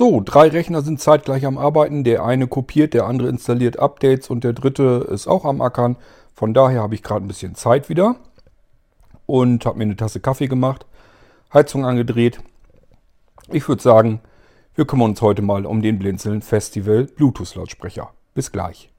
So, drei Rechner sind zeitgleich am Arbeiten. Der eine kopiert, der andere installiert Updates und der dritte ist auch am Ackern. Von daher habe ich gerade ein bisschen Zeit wieder und habe mir eine Tasse Kaffee gemacht, Heizung angedreht. Ich würde sagen, wir kümmern uns heute mal um den Blinzeln Festival Bluetooth Lautsprecher. Bis gleich.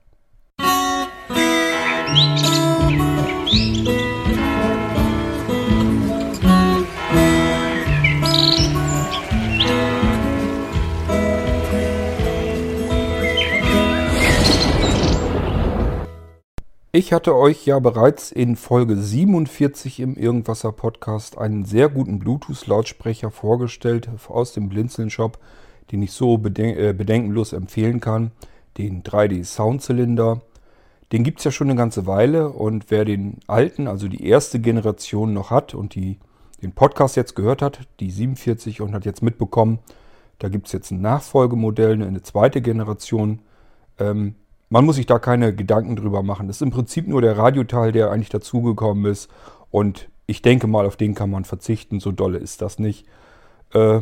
Ich hatte euch ja bereits in Folge 47 im Irgendwasser Podcast einen sehr guten Bluetooth-Lautsprecher vorgestellt aus dem Blinzeln-Shop, den ich so beden äh, bedenkenlos empfehlen kann. Den 3D Soundzylinder. Den gibt es ja schon eine ganze Weile und wer den alten, also die erste Generation noch hat und die den Podcast jetzt gehört hat, die 47 und hat jetzt mitbekommen, da gibt es jetzt ein Nachfolgemodell, eine zweite Generation. Ähm, man muss sich da keine Gedanken drüber machen. Das ist im Prinzip nur der Radioteil, der eigentlich dazugekommen ist. Und ich denke mal, auf den kann man verzichten. So dolle ist das nicht. Äh,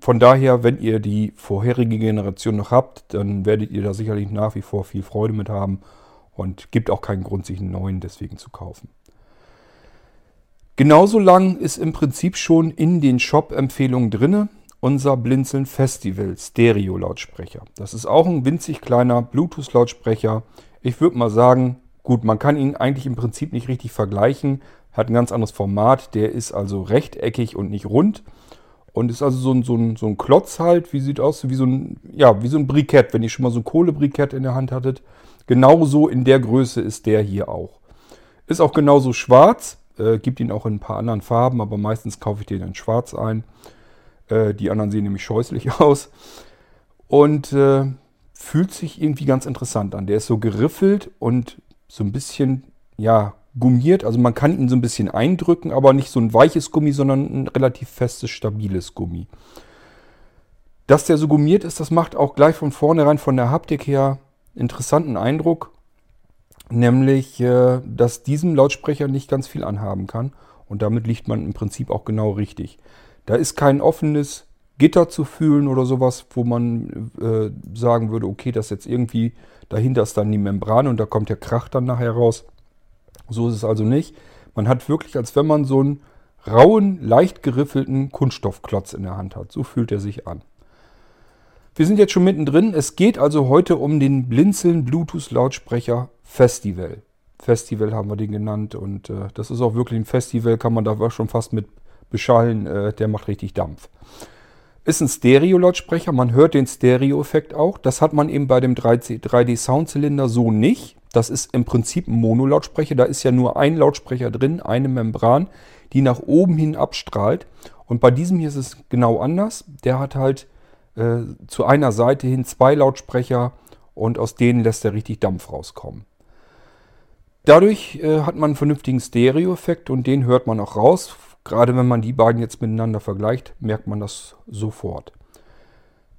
von daher, wenn ihr die vorherige Generation noch habt, dann werdet ihr da sicherlich nach wie vor viel Freude mit haben. Und gibt auch keinen Grund, sich einen neuen deswegen zu kaufen. Genauso lang ist im Prinzip schon in den Shop-Empfehlungen drinne unser Blinzeln Festival Stereo Lautsprecher. Das ist auch ein winzig kleiner Bluetooth Lautsprecher. Ich würde mal sagen, gut, man kann ihn eigentlich im Prinzip nicht richtig vergleichen. Hat ein ganz anderes Format. Der ist also rechteckig und nicht rund. Und ist also so ein, so ein, so ein Klotz halt, wie sieht aus, wie so ein, ja, wie so ein Brikett, wenn ihr schon mal so ein Kohlebrikett in der Hand hattet. Genauso in der Größe ist der hier auch. Ist auch genauso schwarz, äh, gibt ihn auch in ein paar anderen Farben, aber meistens kaufe ich den in schwarz ein. Äh, die anderen sehen nämlich scheußlich aus. Und äh, fühlt sich irgendwie ganz interessant an. Der ist so geriffelt und so ein bisschen, ja, gummiert. Also man kann ihn so ein bisschen eindrücken, aber nicht so ein weiches Gummi, sondern ein relativ festes, stabiles Gummi. Dass der so gummiert ist, das macht auch gleich von vornherein von der Haptik her interessanten Eindruck. Nämlich, äh, dass diesem Lautsprecher nicht ganz viel anhaben kann. Und damit liegt man im Prinzip auch genau richtig. Da ist kein offenes Gitter zu fühlen oder sowas, wo man äh, sagen würde, okay, das jetzt irgendwie, dahinter ist dann die Membran und da kommt der Krach dann nachher raus. So ist es also nicht. Man hat wirklich, als wenn man so einen rauen, leicht geriffelten Kunststoffklotz in der Hand hat. So fühlt er sich an. Wir sind jetzt schon mittendrin. Es geht also heute um den Blinzeln Bluetooth Lautsprecher Festival. Festival haben wir den genannt und äh, das ist auch wirklich ein Festival, kann man da schon fast mit beschallen, äh, der macht richtig Dampf. Ist ein Stereo-Lautsprecher, man hört den Stereo-Effekt auch. Das hat man eben bei dem 3D-Soundzylinder so nicht. Das ist im Prinzip ein Mono-Lautsprecher. Da ist ja nur ein Lautsprecher drin, eine Membran, die nach oben hin abstrahlt. Und bei diesem hier ist es genau anders. Der hat halt äh, zu einer Seite hin zwei Lautsprecher und aus denen lässt er richtig Dampf rauskommen. Dadurch äh, hat man einen vernünftigen Stereo-Effekt und den hört man auch raus. Gerade wenn man die beiden jetzt miteinander vergleicht, merkt man das sofort.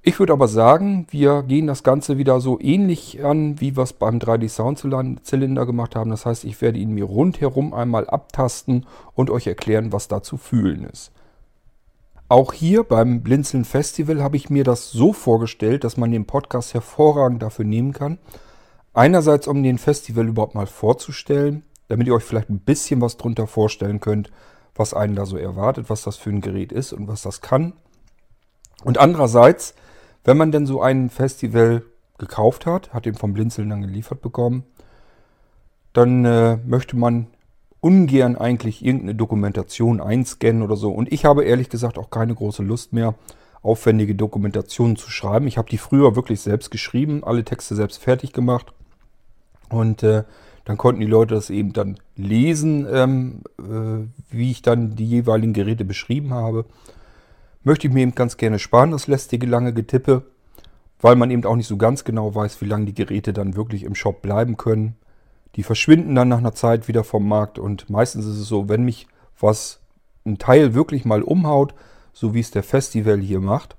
Ich würde aber sagen, wir gehen das Ganze wieder so ähnlich an, wie wir es beim 3D Soundzylinder gemacht haben. Das heißt, ich werde ihn mir rundherum einmal abtasten und euch erklären, was da zu fühlen ist. Auch hier beim Blinzeln Festival habe ich mir das so vorgestellt, dass man den Podcast hervorragend dafür nehmen kann. Einerseits, um den Festival überhaupt mal vorzustellen, damit ihr euch vielleicht ein bisschen was drunter vorstellen könnt, was einen da so erwartet, was das für ein Gerät ist und was das kann. Und andererseits, wenn man denn so ein Festival gekauft hat, hat den vom Blinzeln dann geliefert bekommen, dann äh, möchte man ungern eigentlich irgendeine Dokumentation einscannen oder so. Und ich habe ehrlich gesagt auch keine große Lust mehr, aufwendige Dokumentationen zu schreiben. Ich habe die früher wirklich selbst geschrieben, alle Texte selbst fertig gemacht. Und äh, dann konnten die Leute das eben dann lesen, ähm, äh, wie ich dann die jeweiligen Geräte beschrieben habe. Möchte ich mir eben ganz gerne sparen, das lästige lange Getippe, weil man eben auch nicht so ganz genau weiß, wie lange die Geräte dann wirklich im Shop bleiben können. Die verschwinden dann nach einer Zeit wieder vom Markt und meistens ist es so, wenn mich was ein Teil wirklich mal umhaut, so wie es der Festival hier macht,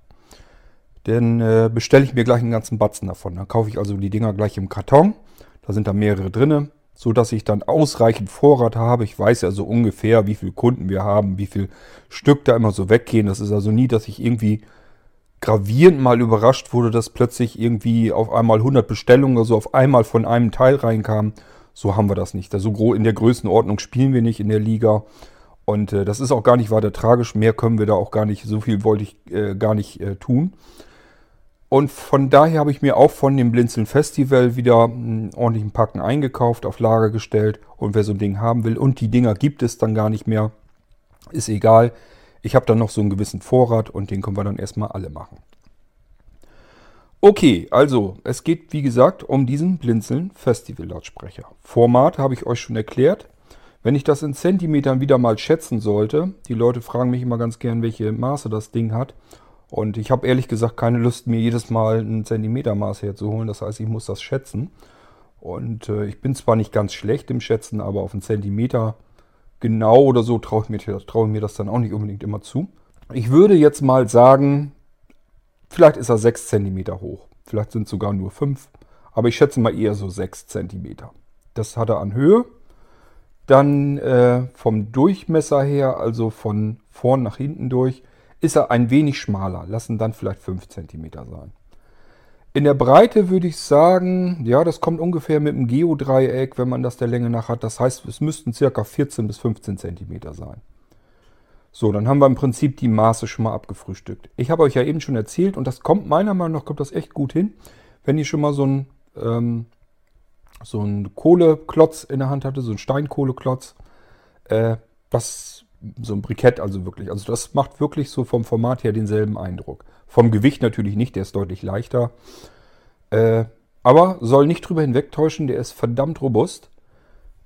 dann äh, bestelle ich mir gleich einen ganzen Batzen davon. Dann kaufe ich also die Dinger gleich im Karton. Da sind da mehrere drinne so dass ich dann ausreichend Vorrat habe. Ich weiß ja so ungefähr, wie viele Kunden wir haben, wie viel Stück da immer so weggehen. Das ist also nie, dass ich irgendwie gravierend mal überrascht wurde, dass plötzlich irgendwie auf einmal 100 Bestellungen oder so auf einmal von einem Teil reinkamen. So haben wir das nicht. So also in der Größenordnung spielen wir nicht in der Liga. Und äh, das ist auch gar nicht weiter tragisch. Mehr können wir da auch gar nicht, so viel wollte ich äh, gar nicht äh, tun. Und von daher habe ich mir auch von dem Blinzeln Festival wieder einen ordentlichen Packen eingekauft, auf Lager gestellt. Und wer so ein Ding haben will, und die Dinger gibt es dann gar nicht mehr, ist egal. Ich habe dann noch so einen gewissen Vorrat und den können wir dann erstmal alle machen. Okay, also es geht wie gesagt um diesen Blinzeln Festival Lautsprecher. Format habe ich euch schon erklärt. Wenn ich das in Zentimetern wieder mal schätzen sollte, die Leute fragen mich immer ganz gern, welche Maße das Ding hat. Und ich habe ehrlich gesagt keine Lust, mir jedes Mal ein Zentimetermaß herzuholen. Das heißt, ich muss das schätzen. Und äh, ich bin zwar nicht ganz schlecht im Schätzen, aber auf einen Zentimeter genau oder so traue ich, mir, trau ich mir das dann auch nicht unbedingt immer zu. Ich würde jetzt mal sagen, vielleicht ist er 6 cm hoch. Vielleicht sind es sogar nur 5. Aber ich schätze mal eher so 6 cm. Das hat er an Höhe. Dann äh, vom Durchmesser her, also von vorn nach hinten durch, ist er ein wenig schmaler. Lassen dann vielleicht 5 cm sein. In der Breite würde ich sagen, ja, das kommt ungefähr mit einem Geodreieck, wenn man das der Länge nach hat. Das heißt, es müssten circa 14 bis 15 cm sein. So, dann haben wir im Prinzip die Maße schon mal abgefrühstückt. Ich habe euch ja eben schon erzählt, und das kommt meiner Meinung nach kommt das echt gut hin, wenn ihr schon mal so ein ähm, so ein Kohleklotz in der Hand hatte, so ein Steinkohleklotz. Äh, das, so ein Brikett also wirklich. Also das macht wirklich so vom Format her denselben Eindruck. Vom Gewicht natürlich nicht, der ist deutlich leichter. Äh, aber soll nicht drüber hinwegtäuschen, der ist verdammt robust.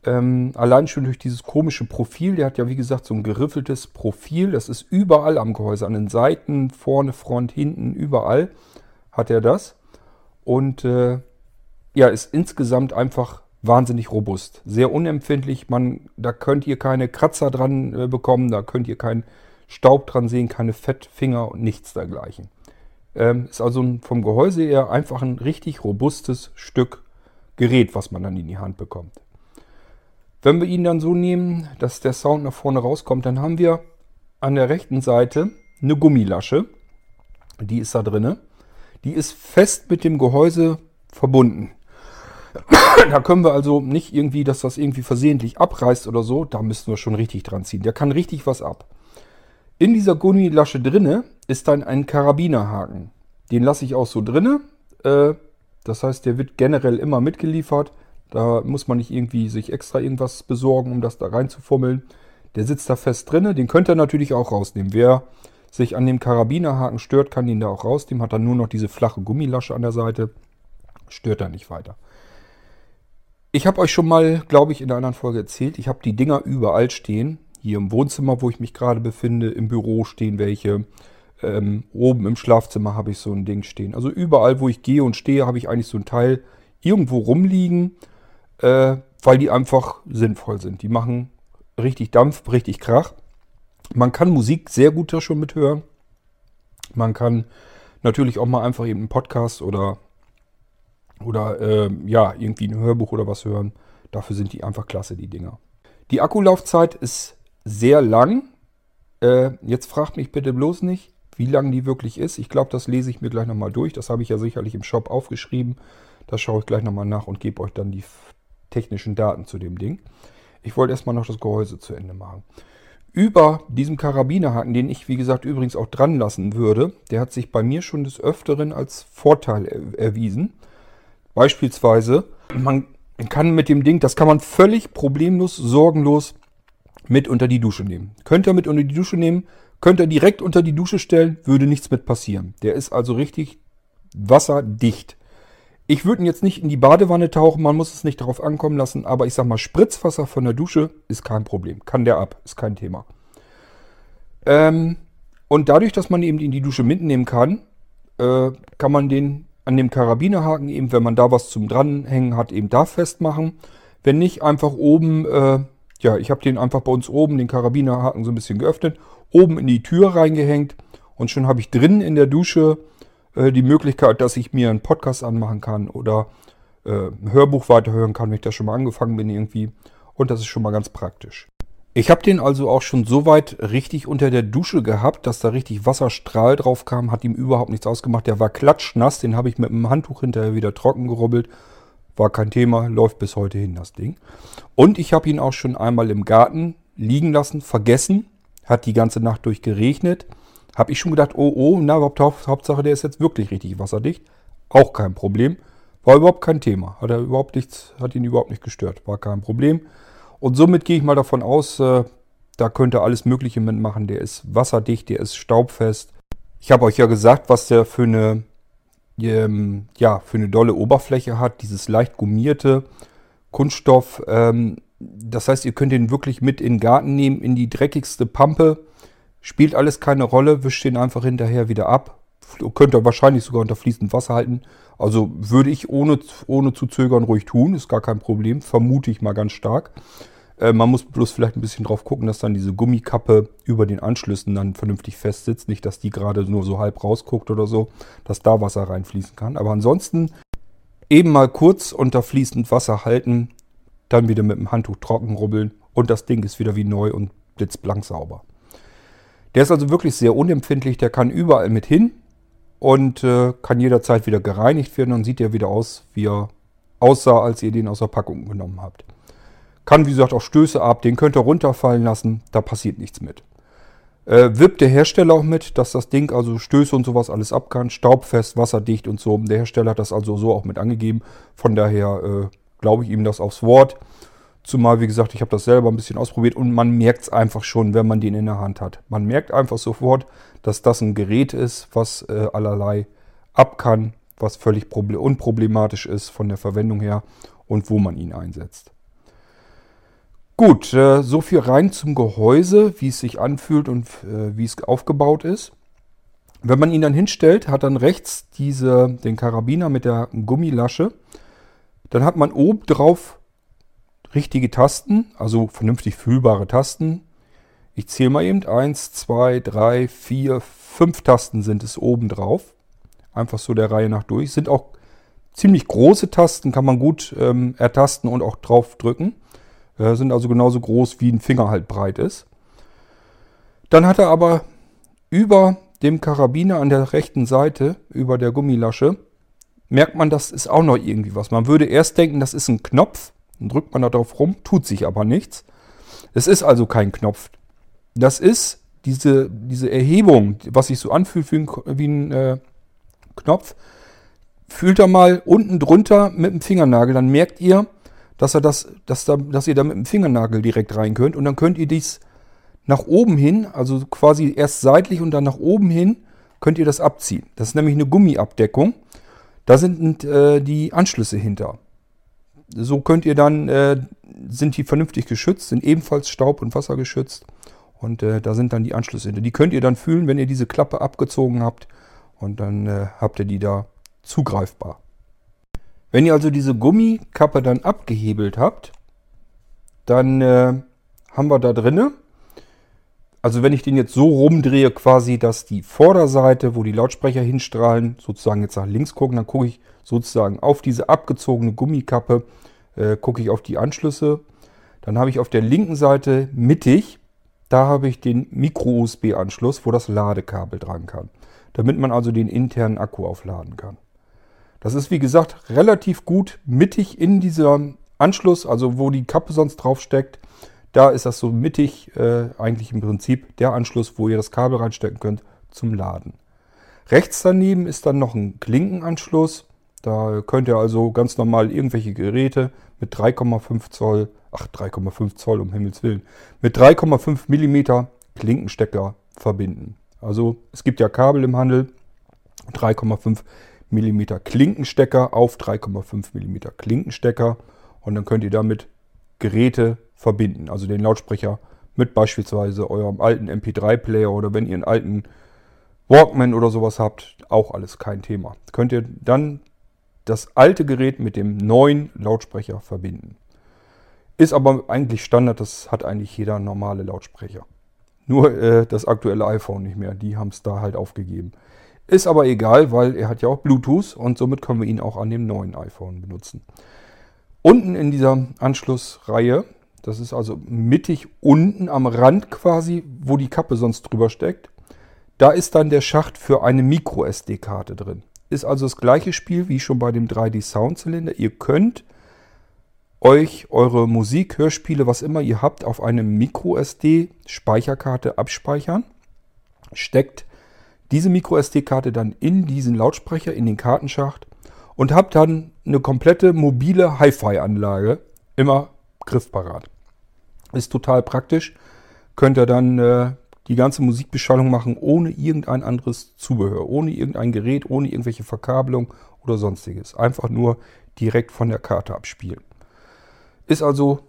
Ähm, allein schon durch dieses komische Profil, der hat ja wie gesagt so ein geriffeltes Profil. Das ist überall am Gehäuse, an den Seiten, vorne, Front, hinten, überall hat er das. Und äh, ja, ist insgesamt einfach wahnsinnig robust. Sehr unempfindlich. Man, da könnt ihr keine Kratzer dran äh, bekommen, da könnt ihr keinen Staub dran sehen, keine Fettfinger und nichts dergleichen. Ähm, ist also vom Gehäuse her einfach ein richtig robustes Stück Gerät, was man dann in die Hand bekommt. Wenn wir ihn dann so nehmen, dass der Sound nach vorne rauskommt, dann haben wir an der rechten Seite eine Gummilasche. Die ist da drinne. Die ist fest mit dem Gehäuse verbunden. da können wir also nicht irgendwie, dass das irgendwie versehentlich abreißt oder so. Da müssen wir schon richtig dran ziehen. Der kann richtig was ab. In dieser Gummilasche drinne ist dann ein Karabinerhaken. Den lasse ich auch so drinne. Äh, das heißt, der wird generell immer mitgeliefert. Da muss man nicht irgendwie sich extra irgendwas besorgen, um das da reinzufummeln. Der sitzt da fest drinne. Den könnt ihr natürlich auch rausnehmen. Wer sich an dem Karabinerhaken stört, kann den da auch rausnehmen. Hat dann nur noch diese flache Gummilasche an der Seite. Stört er nicht weiter. Ich habe euch schon mal, glaube ich, in einer anderen Folge erzählt, ich habe die Dinger überall stehen. Hier im Wohnzimmer, wo ich mich gerade befinde, im Büro stehen welche. Ähm, oben im Schlafzimmer habe ich so ein Ding stehen. Also überall, wo ich gehe und stehe, habe ich eigentlich so ein Teil irgendwo rumliegen, äh, weil die einfach sinnvoll sind. Die machen richtig Dampf, richtig Krach. Man kann Musik sehr gut da schon mithören. Man kann natürlich auch mal einfach eben einen Podcast oder oder äh, ja, irgendwie ein Hörbuch oder was hören. Dafür sind die einfach klasse, die Dinger. Die Akkulaufzeit ist sehr lang. Äh, jetzt fragt mich bitte bloß nicht, wie lang die wirklich ist. Ich glaube, das lese ich mir gleich nochmal durch. Das habe ich ja sicherlich im Shop aufgeschrieben. Das schaue ich gleich nochmal nach und gebe euch dann die technischen Daten zu dem Ding. Ich wollte erstmal noch das Gehäuse zu Ende machen. Über diesem Karabinerhaken, den ich wie gesagt übrigens auch dran lassen würde, der hat sich bei mir schon des Öfteren als Vorteil erwiesen. Beispielsweise, man kann mit dem Ding, das kann man völlig problemlos, sorgenlos mit unter die Dusche nehmen. Könnt ihr mit unter die Dusche nehmen, könnt ihr direkt unter die Dusche stellen, würde nichts mit passieren. Der ist also richtig wasserdicht. Ich würde ihn jetzt nicht in die Badewanne tauchen, man muss es nicht darauf ankommen lassen, aber ich sag mal, Spritzwasser von der Dusche ist kein Problem. Kann der ab, ist kein Thema. Ähm, und dadurch, dass man eben in die Dusche mitnehmen kann, äh, kann man den an dem Karabinerhaken eben, wenn man da was zum dranhängen hat, eben da festmachen. Wenn nicht, einfach oben, äh, ja, ich habe den einfach bei uns oben, den Karabinerhaken so ein bisschen geöffnet, oben in die Tür reingehängt und schon habe ich drin in der Dusche äh, die Möglichkeit, dass ich mir einen Podcast anmachen kann oder äh, ein Hörbuch weiterhören kann, wenn ich da schon mal angefangen bin irgendwie. Und das ist schon mal ganz praktisch. Ich habe den also auch schon so weit richtig unter der Dusche gehabt, dass da richtig Wasserstrahl drauf kam, hat ihm überhaupt nichts ausgemacht. Der war klatschnass, den habe ich mit einem Handtuch hinterher wieder trocken gerubbelt. War kein Thema, läuft bis heute hin das Ding. Und ich habe ihn auch schon einmal im Garten liegen lassen, vergessen. Hat die ganze Nacht durch geregnet. Habe ich schon gedacht, oh oh, na, Hauptsache der ist jetzt wirklich richtig wasserdicht. Auch kein Problem. War überhaupt kein Thema. Hat er überhaupt nichts, hat ihn überhaupt nicht gestört. War kein Problem. Und somit gehe ich mal davon aus, äh, da könnte alles Mögliche mitmachen. Der ist wasserdicht, der ist staubfest. Ich habe euch ja gesagt, was der für eine, ähm, ja, für eine dolle Oberfläche hat. Dieses leicht gummierte Kunststoff. Ähm, das heißt, ihr könnt den wirklich mit in den Garten nehmen, in die dreckigste Pampe. Spielt alles keine Rolle, wischt den einfach hinterher wieder ab. Könnt ihr wahrscheinlich sogar unter fließendem Wasser halten. Also würde ich ohne, ohne zu zögern ruhig tun, ist gar kein Problem. Vermute ich mal ganz stark. Äh, man muss bloß vielleicht ein bisschen drauf gucken, dass dann diese Gummikappe über den Anschlüssen dann vernünftig fest sitzt. Nicht, dass die gerade nur so halb rausguckt oder so, dass da Wasser reinfließen kann. Aber ansonsten eben mal kurz unter fließend Wasser halten, dann wieder mit dem Handtuch trocken rubbeln und das Ding ist wieder wie neu und blitzblank sauber. Der ist also wirklich sehr unempfindlich, der kann überall mit hin und äh, kann jederzeit wieder gereinigt werden und sieht ja wieder aus, wie er aussah, als ihr den aus der Packung genommen habt. Kann, wie gesagt, auch Stöße ab. Den könnt ihr runterfallen lassen. Da passiert nichts mit. Äh, wippt der Hersteller auch mit, dass das Ding also Stöße und sowas alles ab kann. Staubfest, wasserdicht und so. Der Hersteller hat das also so auch mit angegeben. Von daher äh, glaube ich ihm das aufs Wort. Zumal, wie gesagt, ich habe das selber ein bisschen ausprobiert und man merkt es einfach schon, wenn man den in der Hand hat. Man merkt einfach sofort, dass das ein Gerät ist, was äh, allerlei ab kann, was völlig unproblematisch ist von der Verwendung her und wo man ihn einsetzt. Gut, äh, so viel rein zum Gehäuse, wie es sich anfühlt und äh, wie es aufgebaut ist. Wenn man ihn dann hinstellt, hat dann rechts diese, den Karabiner mit der Gummilasche. Dann hat man oben drauf richtige Tasten, also vernünftig fühlbare Tasten. Ich zähle mal eben. Eins, zwei, drei, vier, fünf Tasten sind es oben drauf. Einfach so der Reihe nach durch. Sind auch ziemlich große Tasten, kann man gut ähm, ertasten und auch drauf drücken. Sind also genauso groß, wie ein Finger halt breit ist. Dann hat er aber über dem Karabiner an der rechten Seite, über der Gummilasche, merkt man, das ist auch noch irgendwie was. Man würde erst denken, das ist ein Knopf. Dann drückt man da drauf rum, tut sich aber nichts. Es ist also kein Knopf. Das ist diese, diese Erhebung, was sich so anfühlt wie ein, wie ein äh, Knopf. Fühlt da mal unten drunter mit dem Fingernagel, dann merkt ihr, dass, er das, dass, da, dass ihr da mit dem Fingernagel direkt rein könnt. Und dann könnt ihr dies nach oben hin, also quasi erst seitlich und dann nach oben hin, könnt ihr das abziehen. Das ist nämlich eine Gummiabdeckung. Da sind äh, die Anschlüsse hinter. So könnt ihr dann, äh, sind die vernünftig geschützt, sind ebenfalls staub- und wassergeschützt. Und äh, da sind dann die Anschlüsse hinter. Die könnt ihr dann fühlen, wenn ihr diese Klappe abgezogen habt. Und dann äh, habt ihr die da zugreifbar. Wenn ihr also diese Gummikappe dann abgehebelt habt, dann äh, haben wir da drinne, also wenn ich den jetzt so rumdrehe quasi, dass die Vorderseite, wo die Lautsprecher hinstrahlen, sozusagen jetzt nach links gucken, dann gucke ich sozusagen auf diese abgezogene Gummikappe, äh, gucke ich auf die Anschlüsse. Dann habe ich auf der linken Seite mittig, da habe ich den Micro-USB-Anschluss, wo das Ladekabel dran kann, damit man also den internen Akku aufladen kann. Das ist wie gesagt relativ gut mittig in diesem Anschluss, also wo die Kappe sonst drauf steckt. Da ist das so mittig äh, eigentlich im Prinzip der Anschluss, wo ihr das Kabel reinstecken könnt zum Laden. Rechts daneben ist dann noch ein Klinkenanschluss. Da könnt ihr also ganz normal irgendwelche Geräte mit 3,5 Zoll, ach 3,5 Zoll um Himmels Willen, mit 3,5 mm Klinkenstecker verbinden. Also es gibt ja Kabel im Handel, 3,5 mm Klinkenstecker auf 3,5 mm Klinkenstecker und dann könnt ihr damit Geräte verbinden. Also den Lautsprecher mit beispielsweise eurem alten MP3-Player oder wenn ihr einen alten Walkman oder sowas habt, auch alles kein Thema. Könnt ihr dann das alte Gerät mit dem neuen Lautsprecher verbinden. Ist aber eigentlich Standard, das hat eigentlich jeder normale Lautsprecher. Nur äh, das aktuelle iPhone nicht mehr, die haben es da halt aufgegeben. Ist aber egal, weil er hat ja auch Bluetooth und somit können wir ihn auch an dem neuen iPhone benutzen. Unten in dieser Anschlussreihe, Das ist also mittig unten am Rand quasi, wo die Kappe sonst drüber steckt. Da ist dann der Schacht für eine Micro-SD-Karte drin. Ist also das gleiche Spiel wie schon bei dem 3D-Soundzylinder. Ihr könnt euch eure Musik, Hörspiele, was immer ihr habt, auf eine Micro-SD-Speicherkarte abspeichern. Steckt diese Micro-SD-Karte dann in diesen Lautsprecher, in den Kartenschacht und habt dann eine komplette mobile Hi-Fi-Anlage immer griffparat. Ist total praktisch. Könnt ihr dann äh, die ganze Musikbeschallung machen ohne irgendein anderes Zubehör, ohne irgendein Gerät, ohne irgendwelche Verkabelung oder sonstiges. Einfach nur direkt von der Karte abspielen. Ist also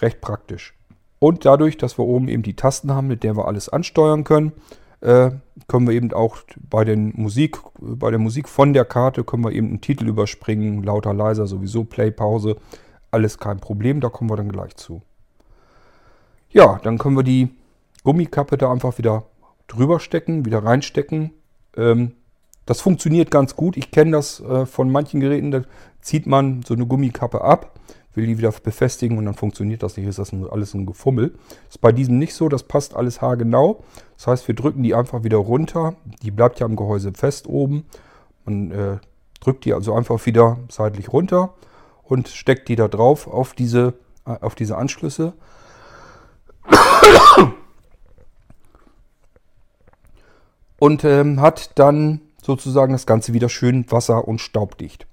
recht praktisch. Und dadurch, dass wir oben eben die Tasten haben, mit der wir alles ansteuern können, äh, können wir eben auch bei, den Musik, bei der Musik von der Karte können wir eben einen Titel überspringen, lauter, leiser, sowieso Play, Pause, alles kein Problem, da kommen wir dann gleich zu. Ja, dann können wir die Gummikappe da einfach wieder drüber stecken, wieder reinstecken. Ähm, das funktioniert ganz gut. Ich kenne das äh, von manchen Geräten, da zieht man so eine Gummikappe ab, will die wieder befestigen und dann funktioniert das nicht. Ist das alles ein Gefummel. Ist bei diesem nicht so, das passt alles haargenau. Das heißt, wir drücken die einfach wieder runter. Die bleibt ja am Gehäuse fest oben. Man äh, drückt die also einfach wieder seitlich runter und steckt die da drauf auf diese, äh, auf diese Anschlüsse. Und ähm, hat dann sozusagen das Ganze wieder schön wasser- und staubdicht.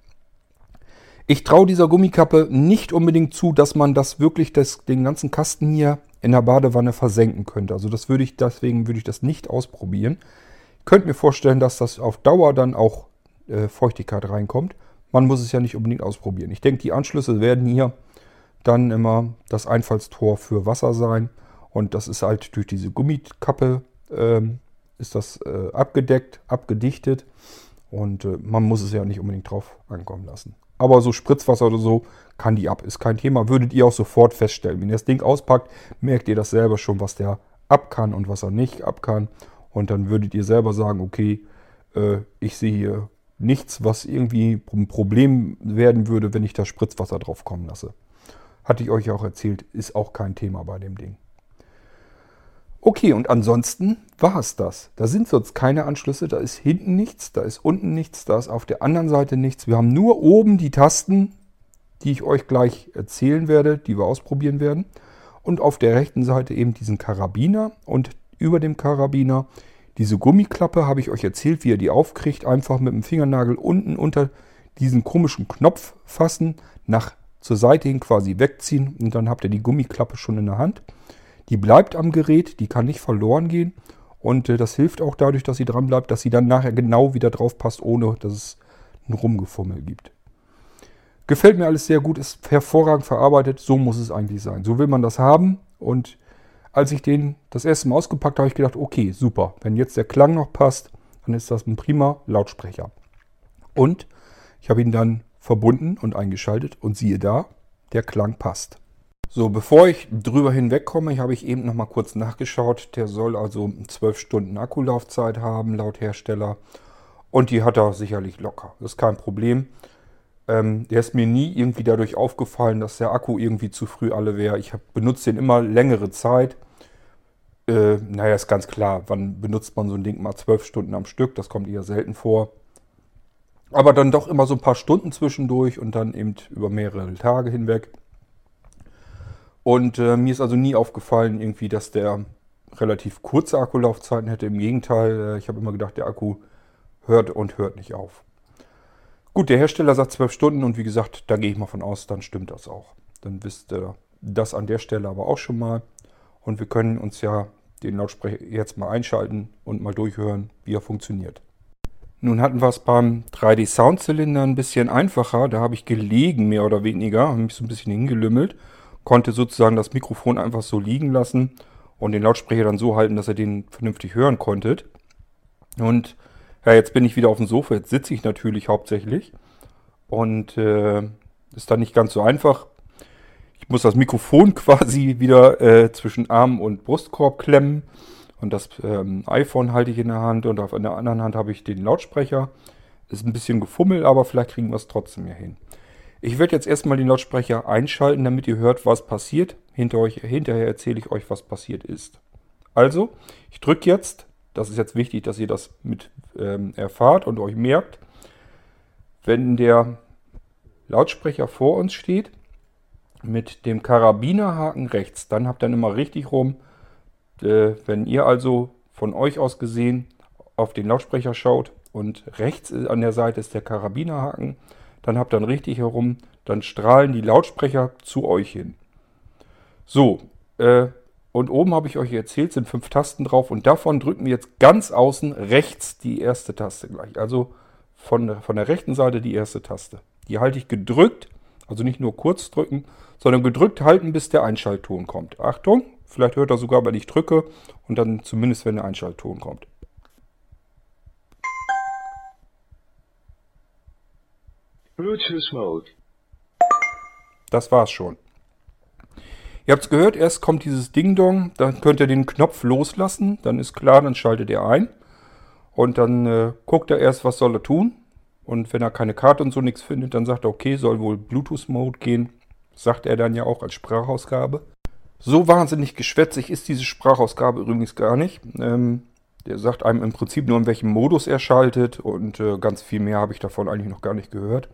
Ich traue dieser Gummikappe nicht unbedingt zu, dass man das wirklich, das, den ganzen Kasten hier in der Badewanne versenken könnte. Also das würde ich, deswegen würde ich das nicht ausprobieren. Ich könnte mir vorstellen, dass das auf Dauer dann auch äh, Feuchtigkeit reinkommt. Man muss es ja nicht unbedingt ausprobieren. Ich denke, die Anschlüsse werden hier dann immer das Einfallstor für Wasser sein. Und das ist halt durch diese Gummikappe ähm, ist das äh, abgedeckt, abgedichtet. Und äh, man muss es ja nicht unbedingt drauf ankommen lassen. Aber so Spritzwasser oder so kann die ab. Ist kein Thema. Würdet ihr auch sofort feststellen. Wenn ihr das Ding auspackt, merkt ihr das selber schon, was der ab kann und was er nicht ab kann. Und dann würdet ihr selber sagen, okay, äh, ich sehe hier nichts, was irgendwie ein Problem werden würde, wenn ich da Spritzwasser drauf kommen lasse. Hatte ich euch auch erzählt, ist auch kein Thema bei dem Ding. Okay, und ansonsten war es das. Da sind sonst keine Anschlüsse, da ist hinten nichts, da ist unten nichts, da ist auf der anderen Seite nichts. Wir haben nur oben die Tasten, die ich euch gleich erzählen werde, die wir ausprobieren werden. Und auf der rechten Seite eben diesen Karabiner und über dem Karabiner diese Gummiklappe habe ich euch erzählt, wie ihr die aufkriegt. Einfach mit dem Fingernagel unten unter diesen komischen Knopf fassen, nach zur Seite hin quasi wegziehen und dann habt ihr die Gummiklappe schon in der Hand. Die bleibt am Gerät, die kann nicht verloren gehen und äh, das hilft auch dadurch, dass sie dran bleibt, dass sie dann nachher genau wieder drauf passt, ohne dass es ein Rumgefummel gibt. Gefällt mir alles sehr gut, ist hervorragend verarbeitet, so muss es eigentlich sein. So will man das haben und als ich den das erste Mal ausgepackt habe, habe ich gedacht, okay, super. Wenn jetzt der Klang noch passt, dann ist das ein prima Lautsprecher. Und ich habe ihn dann verbunden und eingeschaltet und siehe da, der Klang passt. So, bevor ich drüber hinwegkomme, habe ich eben noch mal kurz nachgeschaut. Der soll also 12 Stunden Akkulaufzeit haben, laut Hersteller. Und die hat er sicherlich locker. Das ist kein Problem. Ähm, der ist mir nie irgendwie dadurch aufgefallen, dass der Akku irgendwie zu früh alle wäre. Ich benutze den immer längere Zeit. Äh, naja, ist ganz klar, wann benutzt man so ein Ding mal zwölf Stunden am Stück? Das kommt eher selten vor. Aber dann doch immer so ein paar Stunden zwischendurch und dann eben über mehrere Tage hinweg. Und äh, mir ist also nie aufgefallen, irgendwie, dass der relativ kurze Akkulaufzeiten hätte. Im Gegenteil, äh, ich habe immer gedacht, der Akku hört und hört nicht auf. Gut, der Hersteller sagt zwölf Stunden und wie gesagt, da gehe ich mal von aus, dann stimmt das auch. Dann wisst ihr das an der Stelle aber auch schon mal. Und wir können uns ja den Lautsprecher jetzt mal einschalten und mal durchhören, wie er funktioniert. Nun hatten wir es beim 3D Soundzylinder ein bisschen einfacher. Da habe ich gelegen, mehr oder weniger, habe mich so ein bisschen hingelümmelt, konnte sozusagen das Mikrofon einfach so liegen lassen und den Lautsprecher dann so halten, dass ihr den vernünftig hören konntet. Und ja, jetzt bin ich wieder auf dem Sofa, jetzt sitze ich natürlich hauptsächlich und äh, ist dann nicht ganz so einfach. Ich muss das Mikrofon quasi wieder äh, zwischen Arm und Brustkorb klemmen. Und das ähm, iPhone halte ich in der Hand und auf der anderen Hand habe ich den Lautsprecher. Ist ein bisschen gefummelt, aber vielleicht kriegen wir es trotzdem ja hin. Ich werde jetzt erstmal den Lautsprecher einschalten, damit ihr hört, was passiert. Hinter euch, hinterher erzähle ich euch, was passiert ist. Also, ich drücke jetzt, das ist jetzt wichtig, dass ihr das mit ähm, erfahrt und euch merkt, wenn der Lautsprecher vor uns steht, mit dem Karabinerhaken rechts, dann habt ihr immer richtig rum, äh, wenn ihr also von euch aus gesehen auf den Lautsprecher schaut und rechts an der Seite ist der Karabinerhaken, dann habt ihr dann richtig herum, dann strahlen die Lautsprecher zu euch hin. So, äh, und oben habe ich euch erzählt, sind fünf Tasten drauf und davon drücken wir jetzt ganz außen rechts die erste Taste gleich. Also von, von der rechten Seite die erste Taste. Die halte ich gedrückt, also nicht nur kurz drücken, sondern gedrückt halten, bis der Einschaltton kommt. Achtung, vielleicht hört er sogar, wenn ich drücke und dann zumindest, wenn der Einschaltton kommt. Bluetooth Mode. Das war's schon. Ihr habt es gehört, erst kommt dieses Ding-Dong, dann könnt ihr den Knopf loslassen, dann ist klar, dann schaltet er ein. Und dann äh, guckt er erst, was soll er tun. Und wenn er keine Karte und so nichts findet, dann sagt er, okay, soll wohl Bluetooth-Mode gehen. Sagt er dann ja auch als Sprachausgabe. So wahnsinnig geschwätzig ist diese Sprachausgabe übrigens gar nicht. Ähm, der sagt einem im Prinzip nur, in welchem Modus er schaltet und äh, ganz viel mehr habe ich davon eigentlich noch gar nicht gehört.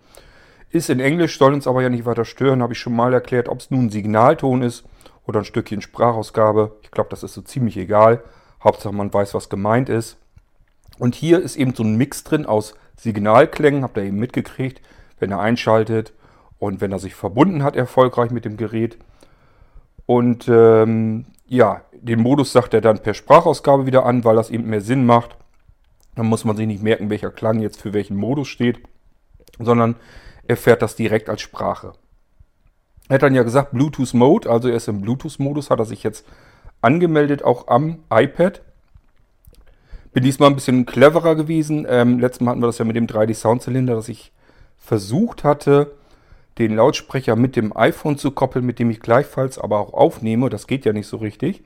Ist in Englisch, soll uns aber ja nicht weiter stören, habe ich schon mal erklärt, ob es nun ein Signalton ist oder ein Stückchen Sprachausgabe. Ich glaube, das ist so ziemlich egal. Hauptsache man weiß, was gemeint ist. Und hier ist eben so ein Mix drin aus Signalklängen, habt ihr eben mitgekriegt, wenn er einschaltet und wenn er sich verbunden hat erfolgreich mit dem Gerät. Und ähm, ja, den Modus sagt er dann per Sprachausgabe wieder an, weil das eben mehr Sinn macht. Dann muss man sich nicht merken, welcher Klang jetzt für welchen Modus steht, sondern erfährt das direkt als Sprache. Er hat dann ja gesagt Bluetooth Mode, also er ist im Bluetooth-Modus, hat er sich jetzt angemeldet, auch am iPad. Bin diesmal ein bisschen cleverer gewesen. Ähm, letztes Mal hatten wir das ja mit dem 3D-Soundzylinder, dass ich versucht hatte, den Lautsprecher mit dem iPhone zu koppeln, mit dem ich gleichfalls aber auch aufnehme. Das geht ja nicht so richtig.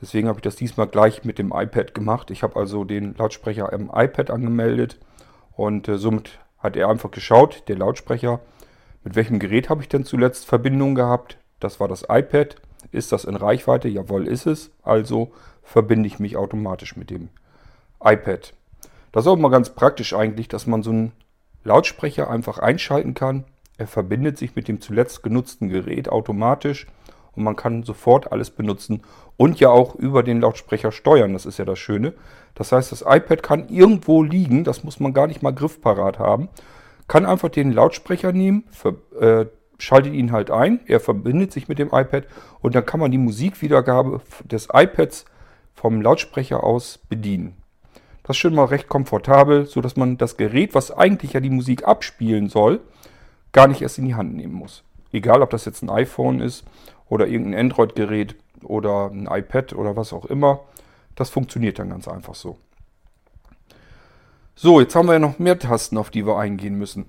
Deswegen habe ich das diesmal gleich mit dem iPad gemacht. Ich habe also den Lautsprecher am iPad angemeldet und äh, somit hat er einfach geschaut, der Lautsprecher, mit welchem Gerät habe ich denn zuletzt Verbindung gehabt? Das war das iPad. Ist das in Reichweite? Jawohl, ist es. Also verbinde ich mich automatisch mit dem iPad. Das ist auch mal ganz praktisch eigentlich, dass man so einen Lautsprecher einfach einschalten kann. Er verbindet sich mit dem zuletzt genutzten Gerät automatisch und man kann sofort alles benutzen und ja auch über den Lautsprecher steuern. Das ist ja das Schöne. Das heißt, das iPad kann irgendwo liegen, das muss man gar nicht mal griffparat haben. Kann einfach den Lautsprecher nehmen, ver, äh, schaltet ihn halt ein, er verbindet sich mit dem iPad und dann kann man die Musikwiedergabe des iPads vom Lautsprecher aus bedienen. Das ist schon mal recht komfortabel, so dass man das Gerät, was eigentlich ja die Musik abspielen soll, gar nicht erst in die Hand nehmen muss. Egal, ob das jetzt ein iPhone ist oder irgendein Android-Gerät oder ein iPad oder was auch immer. Das funktioniert dann ganz einfach so. So, jetzt haben wir ja noch mehr Tasten, auf die wir eingehen müssen.